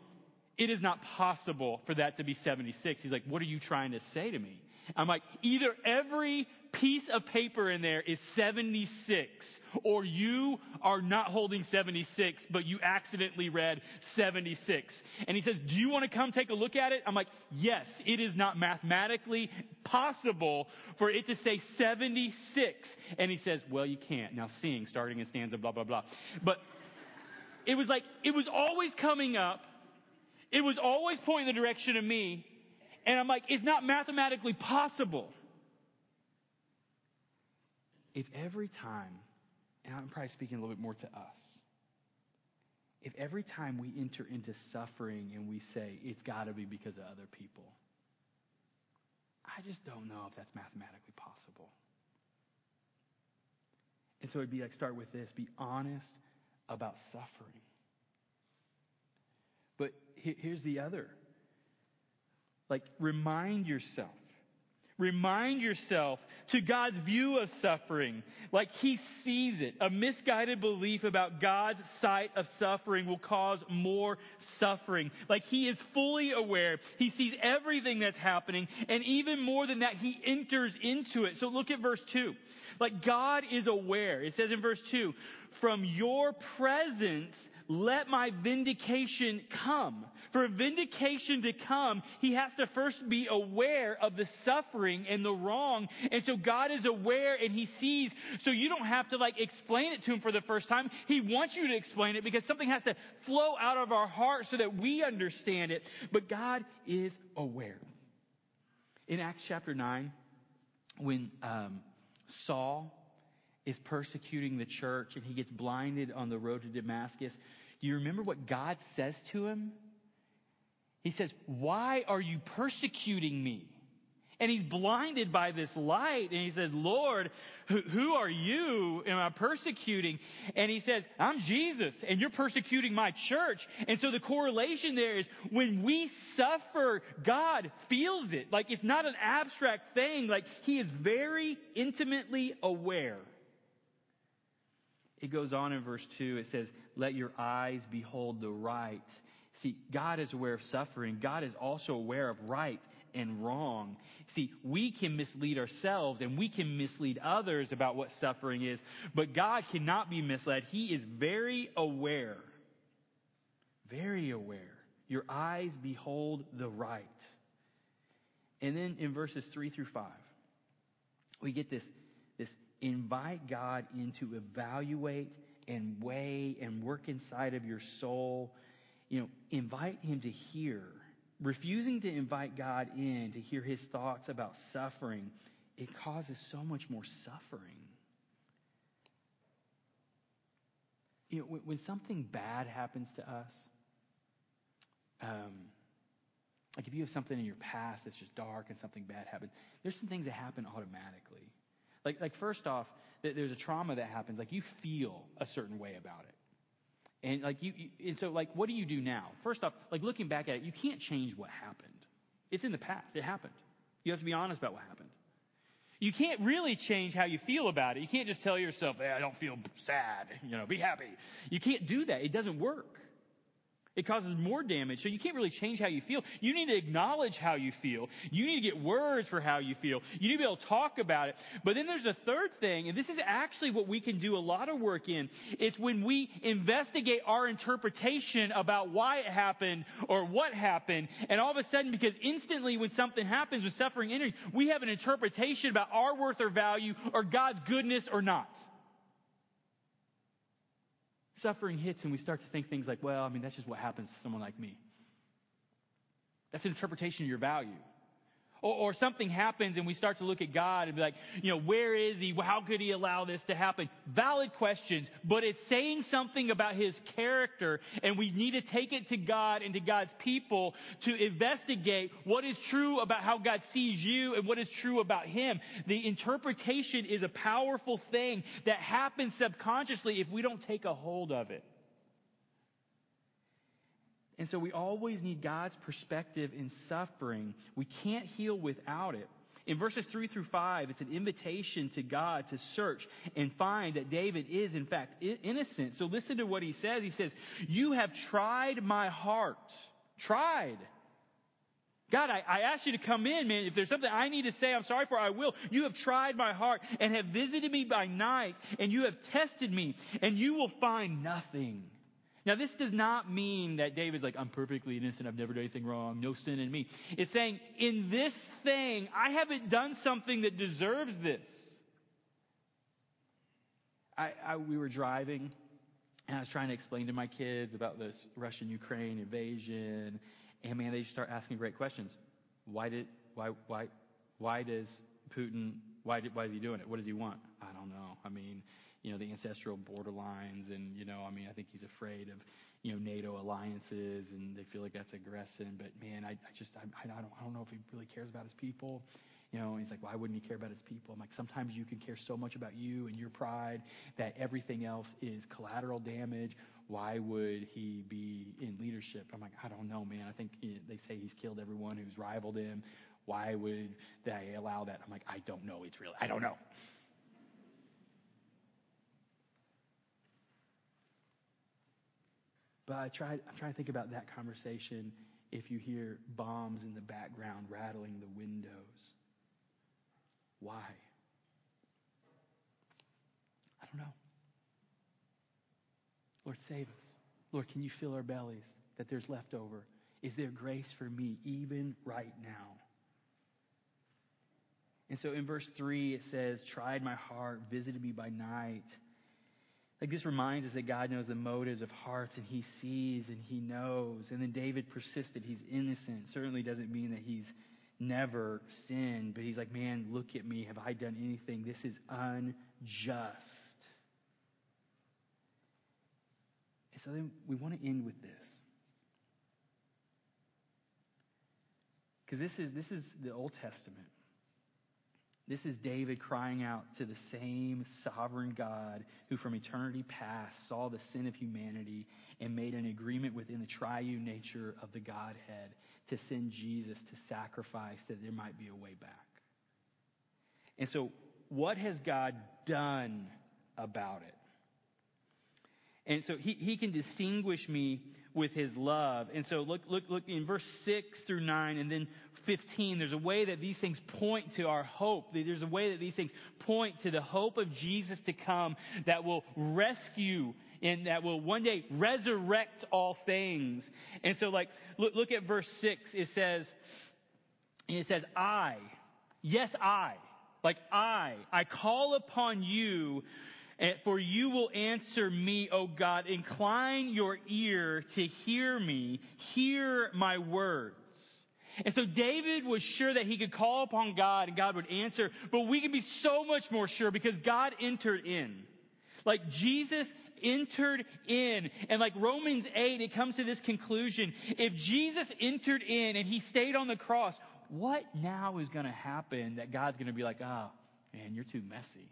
it is not possible for that to be 76. He's like, what are you trying to say to me? I'm like, either every piece of paper in there is 76, or you are not holding 76, but you accidentally read 76. And he says, do you want to come take a look at it? I'm like, yes, it is not mathematically possible for it to say 76. And he says, well, you can't. Now sing, starting in stanza, blah, blah, blah. But it was like, it was always coming up. It was always pointing the direction of me. And I'm like, it's not mathematically possible. If every time, and I'm probably speaking a little bit more to us, if every time we enter into suffering and we say it's got to be because of other people, I just don't know if that's mathematically possible. And so it'd be like start with this be honest about suffering. But here's the other like, remind yourself. Remind yourself to God's view of suffering, like He sees it. A misguided belief about God's sight of suffering will cause more suffering. Like He is fully aware. He sees everything that's happening, and even more than that, He enters into it. So look at verse 2. Like God is aware. It says in verse 2, from your presence let my vindication come. For vindication to come, he has to first be aware of the suffering and the wrong. And so God is aware and he sees. So you don't have to like explain it to him for the first time. He wants you to explain it because something has to flow out of our heart so that we understand it. But God is aware. In Acts chapter 9, when um, Saul is persecuting the church and he gets blinded on the road to Damascus, do you remember what God says to him? He says, Why are you persecuting me? And he's blinded by this light. And he says, Lord, who, are you? Am I persecuting? And he says, I'm Jesus and you're persecuting my church. And so the correlation there is when we suffer, God feels it. Like it's not an abstract thing. Like he is very intimately aware. It goes on in verse 2. It says, Let your eyes behold the right. See, God is aware of suffering. God is also aware of right and wrong. See, we can mislead ourselves and we can mislead others about what suffering is, but God cannot be misled. He is very aware. Very aware. Your eyes behold the right. And then in verses 3 through 5, we get this, this invite God in to evaluate and weigh and work inside of your soul. You know, invite Him to hear. Refusing to invite God in to hear His thoughts about suffering, it causes so much more suffering. You know, when, something bad happens to us, um, like if you have something in your past that's just dark and something bad happens, there's some things that happen automatically. Like, like first off, there's a trauma that happens. Like you feel a certain way about it. And like you, you, and so like, what do you do now? First off, like looking back at it, you can't change what happened. It's in the past. It happened. You have to be honest about what happened. You can't really change how you feel about it. You can't just tell yourself, hey, I don't feel sad. You know, be happy. You can't do that. It doesn't work. It causes more damage. So you can't really change how you feel. You need to acknowledge how you feel. You need to get words for how you feel. You need to be able to talk about it. But then there's a third thing, and this is actually what we can do a lot of work in. It's when we investigate our interpretation about why it happened or what happened. And all of a sudden, because instantly when something happens with suffering enters, we have an interpretation about our worth or value or God's goodness or not suffering hits and we start to think things like, well, I mean, that's just what happens to someone like me. That's an interpretation of your value. Or, or, something happens and we start to look at God and be like, you know, where is He? How could He allow this to happen? Valid questions, but it's saying something about His character and we need to take it to God and to God's people to investigate what is true about how God sees you and what is true about Him. The interpretation is a powerful thing that happens subconsciously if we don't take a hold of it. And so we always need God's perspective in suffering. We can't heal without it. In verses 3 through 5, it's an invitation to God to search and find that David is, in fact, innocent. So listen to what he says. He says, You have tried my heart. Tried. God, I, I ask you to come in, man. If there's something I need to say, I'm sorry for, I will. You have tried my heart and have visited me by night, and you have tested me, and you will find nothing. Now, this does not mean that David's like, I'm perfectly innocent, I've never done anything wrong, no sin in me. It's saying, in this thing, I haven't done something that deserves this. I, I, we were driving, and I was trying to explain to my kids about this Russian Ukraine invasion, and man, they just start asking great questions. Why did, why, why, why does Putin, why, did, why is he doing it? What does he want? I don't know. I mean, you know, the ancestral borderlines and, you know, I mean, I think he's afraid of, you know, NATO alliances and they feel like that's aggressive. But man, I, I just, I, I don't, I don't know if he really cares about his people. You know, he's like, why wouldn't he care about his people? I'm like, sometimes you can care so much about you and your pride that everything else is collateral damage. Why would he be in leadership? I'm like, I don't know, man. I think eh, they say he's killed everyone who's rivaled him. Why would they allow that? I'm like, I don't know. It's real. I don't know. But I try, I'm trying to think about that conversation if you hear bombs in the background rattling the windows. Why? I don't know. Lord, save us. Lord, can you fill our bellies that there's leftover? Is there grace for me even right now? And so in verse 3, it says, Tried my heart, visited me by night. Like this reminds us that God knows the motives of hearts and he sees and he knows. And then David persisted. He's innocent. Certainly doesn't mean that he's never sinned, but he's like, man, look at me. Have I done anything? This is unjust. And so then we want to end with this. Because this is, this is the Old Testament. This is David crying out to the same sovereign God who from eternity past saw the sin of humanity and made an agreement within the triune nature of the Godhead to send Jesus to sacrifice that there might be a way back. And so, what has God done about it? And so he, he can distinguish me with his love. And so look, look, look in verse 6 through 9 and then 15, there's a way that these things point to our hope. There's a way that these things point to the hope of Jesus to come that will rescue and that will one day resurrect all things. And so like, look, look at verse 6. It says, it says, I, yes, I, like I, I call upon you for you will answer me, O God. Incline your ear to hear me. Hear my words. And so David was sure that he could call upon God and God would answer, but we can be so much more sure because God entered in. Like Jesus entered in. And like Romans 8, it comes to this conclusion. If Jesus entered in and he stayed on the cross, what now is going to happen that God's going to be like, oh, man, you're too messy.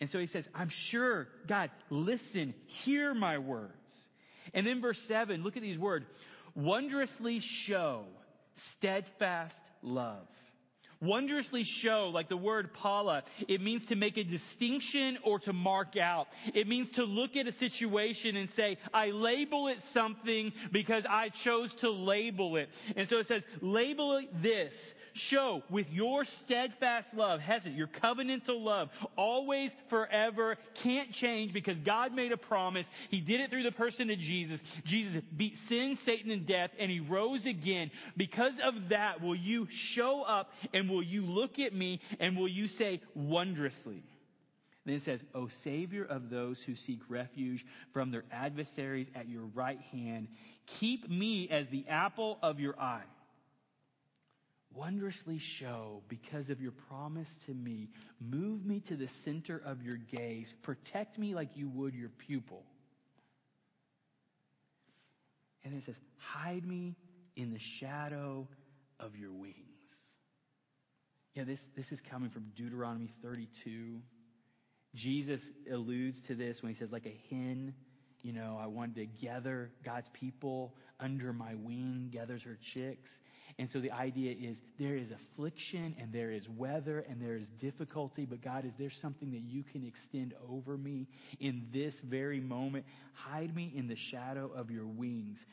And so he says, I'm sure, God, listen, hear my words. And then verse 7, look at these words. Wondrously show steadfast love. Wondrously show, like the word pala, it means to make a distinction or to mark out. It means to look at a situation and say, I label it something because I chose to label it. And so it says, label this show with your steadfast love, hesed, your covenantal love, always, forever, can't change because God made a promise. He did it through the person of Jesus. Jesus beat sin, Satan, and death, and he rose again. Because of that, will you show up and will you look at me and will you say wondrously? Then it says, O Savior of those who seek refuge from their adversaries at your right hand, keep me as the apple of your eye wondrously show because of your promise to me. Move me to the center of your gaze. Protect me like you would your pupil. And it says, hide me in the shadow of your wings. Yeah, this, this is coming from Deuteronomy 32. Jesus alludes to this when he says, like a hen, you know, I wanted to gather God's people under my wing, gathers her chicks. And so the idea is there is affliction and there is weather and there is difficulty, but God, is there something that you can extend over me in this very moment? Hide me in the shadow of your wings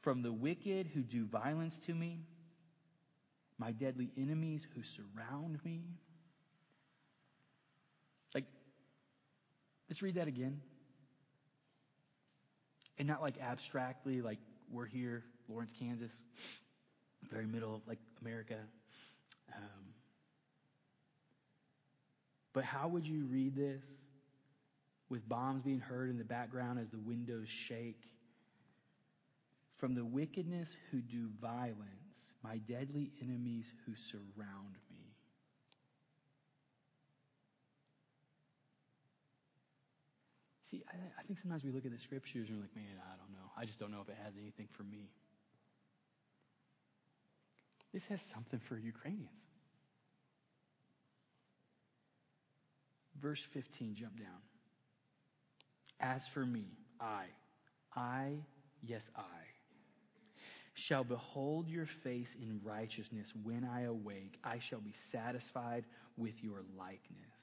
from the wicked who do violence to me, my deadly enemies who surround me. Like, let's read that again. And not like abstractly, like we're here, Lawrence, Kansas very middle of like America. Um, but how would you read this with bombs being heard in the background as the windows shake? From the wickedness who do violence, my deadly enemies who surround me. See, I, I think sometimes we look at the scriptures and we're like, man, I don't know. I just don't know if it has anything for me. This has something for Ukrainians. Verse 15, jump down. As for me, I, I, yes, I, shall behold your face in righteousness when I awake. I shall be satisfied with your likeness.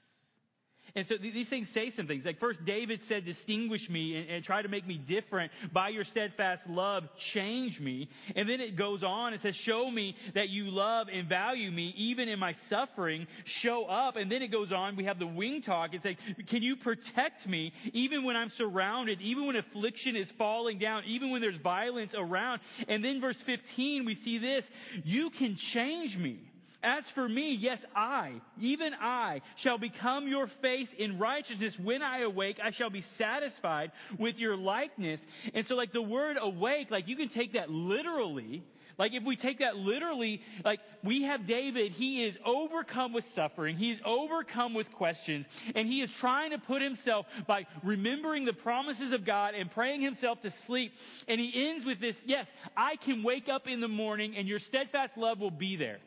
And so these things say some things. Like first, David said, distinguish me and, and, try to make me different by your steadfast love. Change me. And then it goes on and says, show me that you love and value me even in my suffering. Show up. And then it goes on. We have the wing talk. It's like, can you protect me even when I'm surrounded, even when affliction is falling down, even when there's violence around? And then verse 15, we see this. You can change me. As for me, yes, I, even I, shall become your face in righteousness. When I awake, I shall be satisfied with your likeness. And so like the word awake, like you can take that literally. Like if we take that literally, like we have David, he is overcome with suffering. He is overcome with questions. And he is trying to put himself by remembering the promises of God and praying himself to sleep. And he ends with this, yes, I can wake up in the morning and your steadfast love will be there.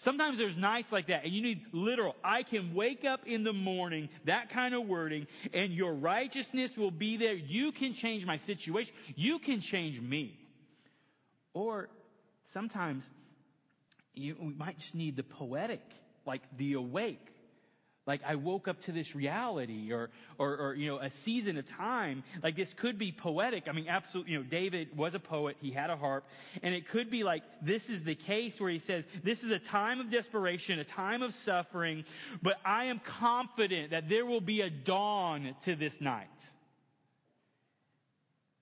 Sometimes there's nights like that and you need literal, I can wake up in the morning, that kind of wording, and your righteousness will be there. You can change my situation. You can change me. Or sometimes you, we might just need the poetic, like the awake. Like I woke up to this reality or, or, or, you know, a season of time. Like this could be poetic. I mean, absolutely, you know, David was a poet. He had a harp. And it could be like, this is the case where he says, this is a time of desperation, a time of suffering, but I am confident that there will be a dawn to this night.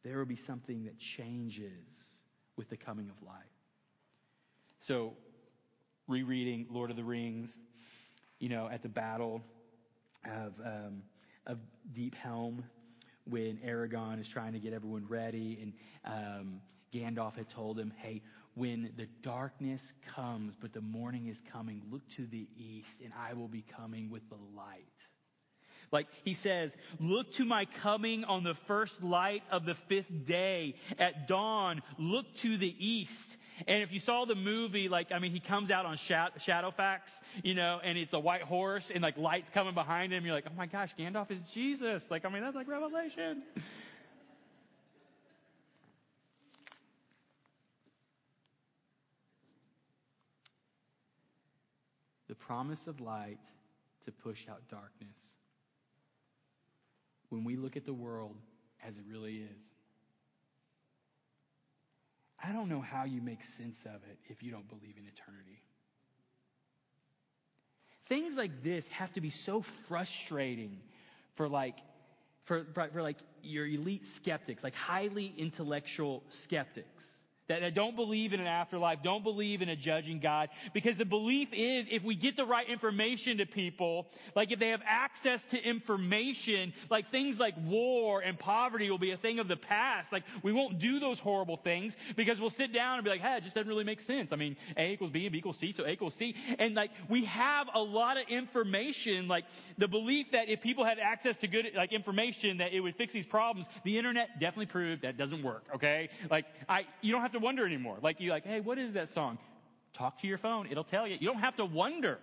There will be something that changes with the coming of light. So, rereading Lord of the Rings, you know, at the battle of, um, of Deep Helm when Aragorn is trying to get everyone ready and um, Gandalf had told him, hey, when the darkness comes, but the morning is coming, look to the east and I will be coming with the light. Like he says, look to my coming on the first light of the fifth day. At dawn, look to the east. And if you saw the movie, like, I mean, he comes out on Shadowfax, you know, and it's a white horse and like lights coming behind him. You're like, oh my gosh, Gandalf is Jesus. Like, I mean, that's like Revelation. the promise of light to push out darkness. When we look at the world as it really is, I don't know how you make sense of it if you don't believe in eternity. Things like this have to be so frustrating for like for, for like your elite skeptics, like highly intellectual skeptics that, that don't believe in an afterlife, don't believe in a judging God, because the belief is if we get the right information to people, like if they have access to information, like things like war and poverty will be a thing of the past. Like we won't do those horrible things because we'll sit down and be like, hey, it just doesn't really make sense. I mean, A equals B and B equals C, so A equals C. And like we have a lot of information, like the belief that if people had access to good like information that it would fix these problems, the internet definitely proved that doesn't work, okay? Like I, you don't have to to wonder anymore. Like you like, hey, what is that song? Talk to your phone. It'll tell you. You don't have to wonder.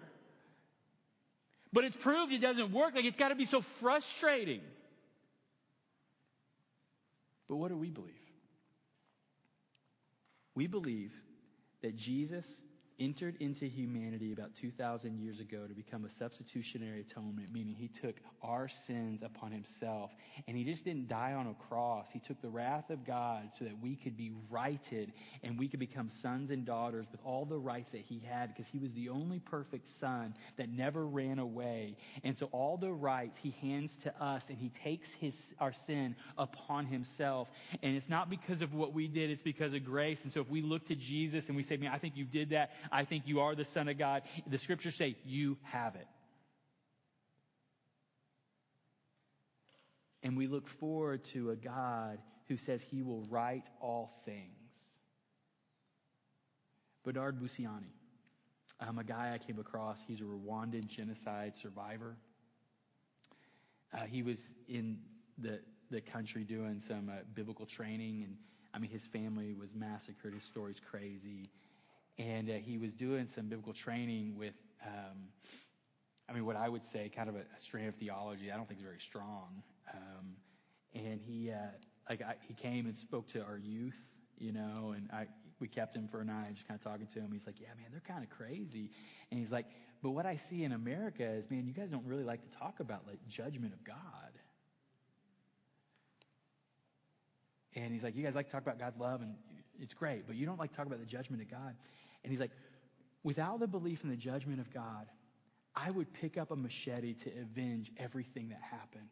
But it's proved it doesn't work. Like it's got to be so frustrating. But what do we believe? We believe that Jesus entered into humanity about 2,000 years ago to become a substitutionary atonement, meaning he took our sins upon himself. And he just didn't die on a cross. He took the wrath of God so that we could be righted and we could become sons and daughters with all the rights that he had because he was the only perfect son that never ran away. And so all the rights he hands to us and he takes his, our sin upon himself. And it's not because of what we did, it's because of grace. And so if we look to Jesus and we say, man, I think you did that, I think you are the Son of God. The scriptures say you have it. And we look forward to a God who says he will right all things. Bernard Busiani, um, a guy I came across, he's a Rwandan genocide survivor. Uh, he was in the, the country doing some uh, biblical training, and I mean, his family was massacred. His story's crazy and uh, he was doing some biblical training with, um, I mean, what I would say kind of a, a strain of theology. I don't think is very strong. Um, and he, uh, like, I, he came and spoke to our youth, you know, and I, we kept him for a night, just kind of talking to him. He's like, yeah, man, they're kind of crazy. And he's like, but what I see in America is, man, you guys don't really like to talk about like judgment of God. And he's like, you guys like to talk about God's love and it's great, but you don't like to talk about the judgment of God. And he's like, without the belief in the judgment of God, I would pick up a machete to avenge everything that happened.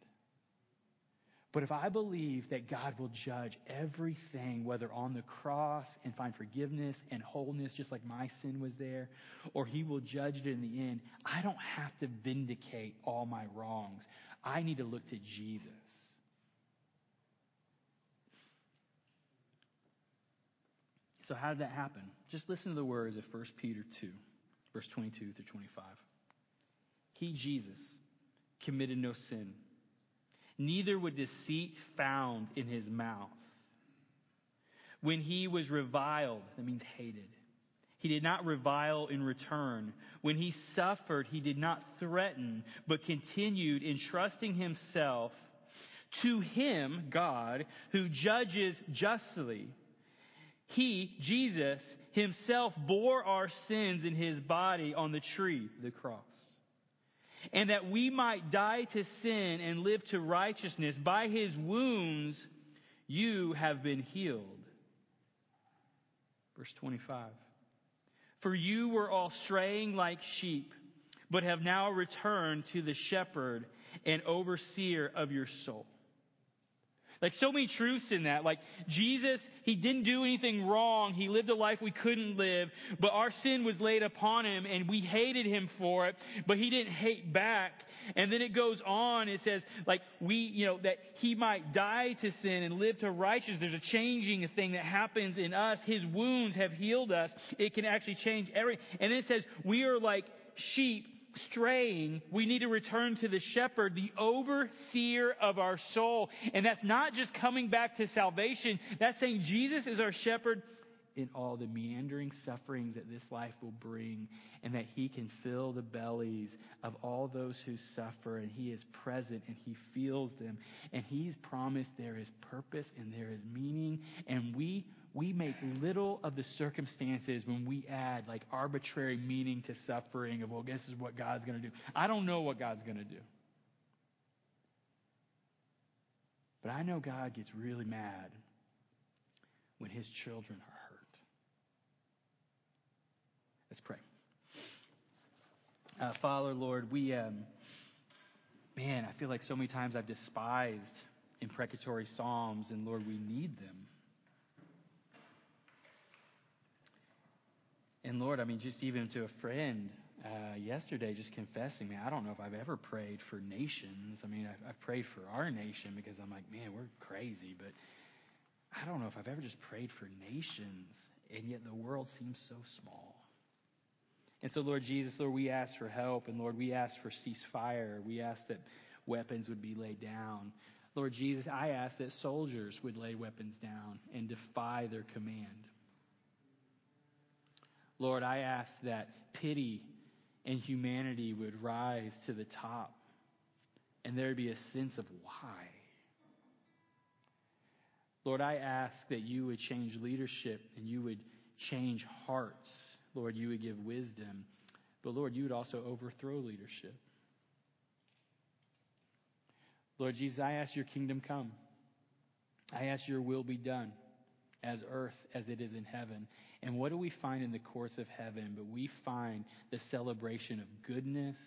But if I believe that God will judge everything, whether on the cross and find forgiveness and wholeness, just like my sin was there, or He will judge it in the end, I don't have to vindicate all my wrongs. I need to look to Jesus. So, how did that happen? Just listen to the words of 1 Peter 2, verse 22 through 25. He, Jesus, committed no sin, neither was deceit found in his mouth. When he was reviled, that means hated, He did not revile in return. When he suffered, he did not threaten, but continued entrusting himself to him, God, who judges justly. He, Jesus, himself bore our sins in his body on the tree, the cross. And that we might die to sin and live to righteousness. By his wounds, you have been healed. Verse 25. For you were all straying like sheep, but have now returned to the shepherd and overseer of your soul. Like so many truths in that. Like Jesus, He didn't do anything wrong. He lived a life we couldn't live, but our sin was laid upon Him and we hated Him for it, but He didn't hate back. And then it goes on, it says, like, we, you know, that He might die to sin and live to righteousness. There's a changing thing that happens in us. His wounds have healed us. It can actually change every, and then it says, we are like sheep straying, we need to return to the shepherd, the overseer of our soul. And that's not just coming back to salvation. That's saying Jesus is our shepherd in all the meandering sufferings that this life will bring and that he can fill the bellies of all those who suffer and he is present and he feels them and he's promised there is purpose and there is meaning and we we make little of the circumstances when we add like arbitrary meaning to suffering of, well, this is what God's going to do. I don't know what God's going to do. But I know God gets really mad when his children are hurt. Let's pray. Uh, Father, Lord, we, um, man, I feel like so many times I've despised imprecatory psalms, and Lord, we need them. And Lord, I mean, just even to a friend uh, yesterday, just confessing, man, I don't know if I've ever prayed for nations. I mean, I've, I've prayed for our nation because I'm like, man, we're crazy, but I don't know if I've ever just prayed for nations, and yet the world seems so small. And so, Lord Jesus, Lord, we ask for help, and Lord, we ask for ceasefire. We ask that weapons would be laid down. Lord Jesus, I ask that soldiers would lay weapons down and defy their command. Lord, I ask that pity and humanity would rise to the top and there would be a sense of why. Lord, I ask that you would change leadership and you would change hearts. Lord, you would give wisdom. But Lord, you would also overthrow leadership. Lord Jesus, I ask your kingdom come. I ask your will be done as earth as it is in heaven. And what do we find in the courts of heaven? But we find the celebration of goodness.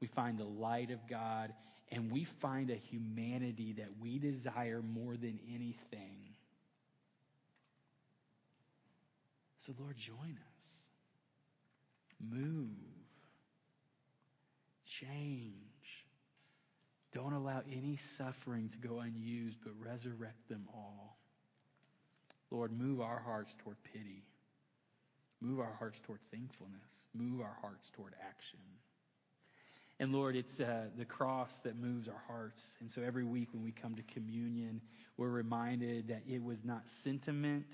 We find the light of God. And we find a humanity that we desire more than anything. So, Lord, join us. Move. Change. Don't allow any suffering to go unused, but resurrect them all. Lord, move our hearts toward pity. Move our hearts toward thankfulness. Move our hearts toward action. And Lord, it's uh, the cross that moves our hearts. And so every week when we come to communion, we're reminded that it was not sentiment.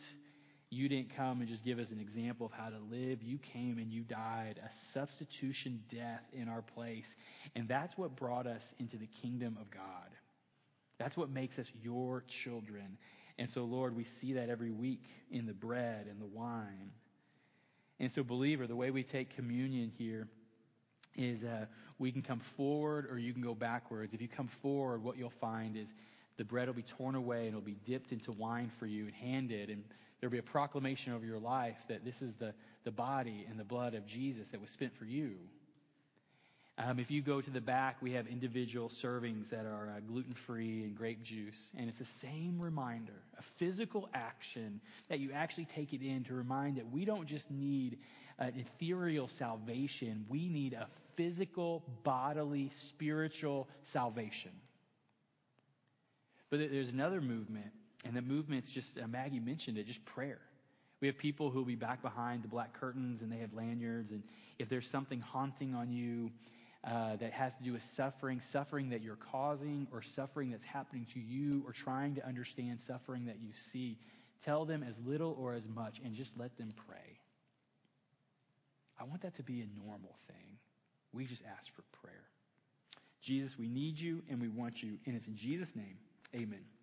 You didn't come and just give us an example of how to live. You came and you died a substitution death in our place. And that's what brought us into the kingdom of God. That's what makes us your children. And so, Lord, we see that every week in the bread and the wine. And so, believer, the way we take communion here is uh, we can come forward or you can go backwards. If you come forward, what you'll find is the bread will be torn away and it'll be dipped into wine for you and handed. And there'll be a proclamation over your life that this is the, the body and the blood of Jesus that was spent for you. Um, if you go to the back, we have individual servings that are uh, gluten free and grape juice. And it's the same reminder, a physical action that you actually take it in to remind that we don't just need an ethereal salvation, we need a physical, bodily, spiritual salvation. But there's another movement, and the movement's just, uh, Maggie mentioned it, just prayer. We have people who will be back behind the black curtains and they have lanyards. And if there's something haunting on you, uh, that has to do with suffering, suffering that you're causing, or suffering that's happening to you, or trying to understand suffering that you see. Tell them as little or as much, and just let them pray. I want that to be a normal thing. We just ask for prayer. Jesus, we need you and we want you. And it's in Jesus' name. Amen.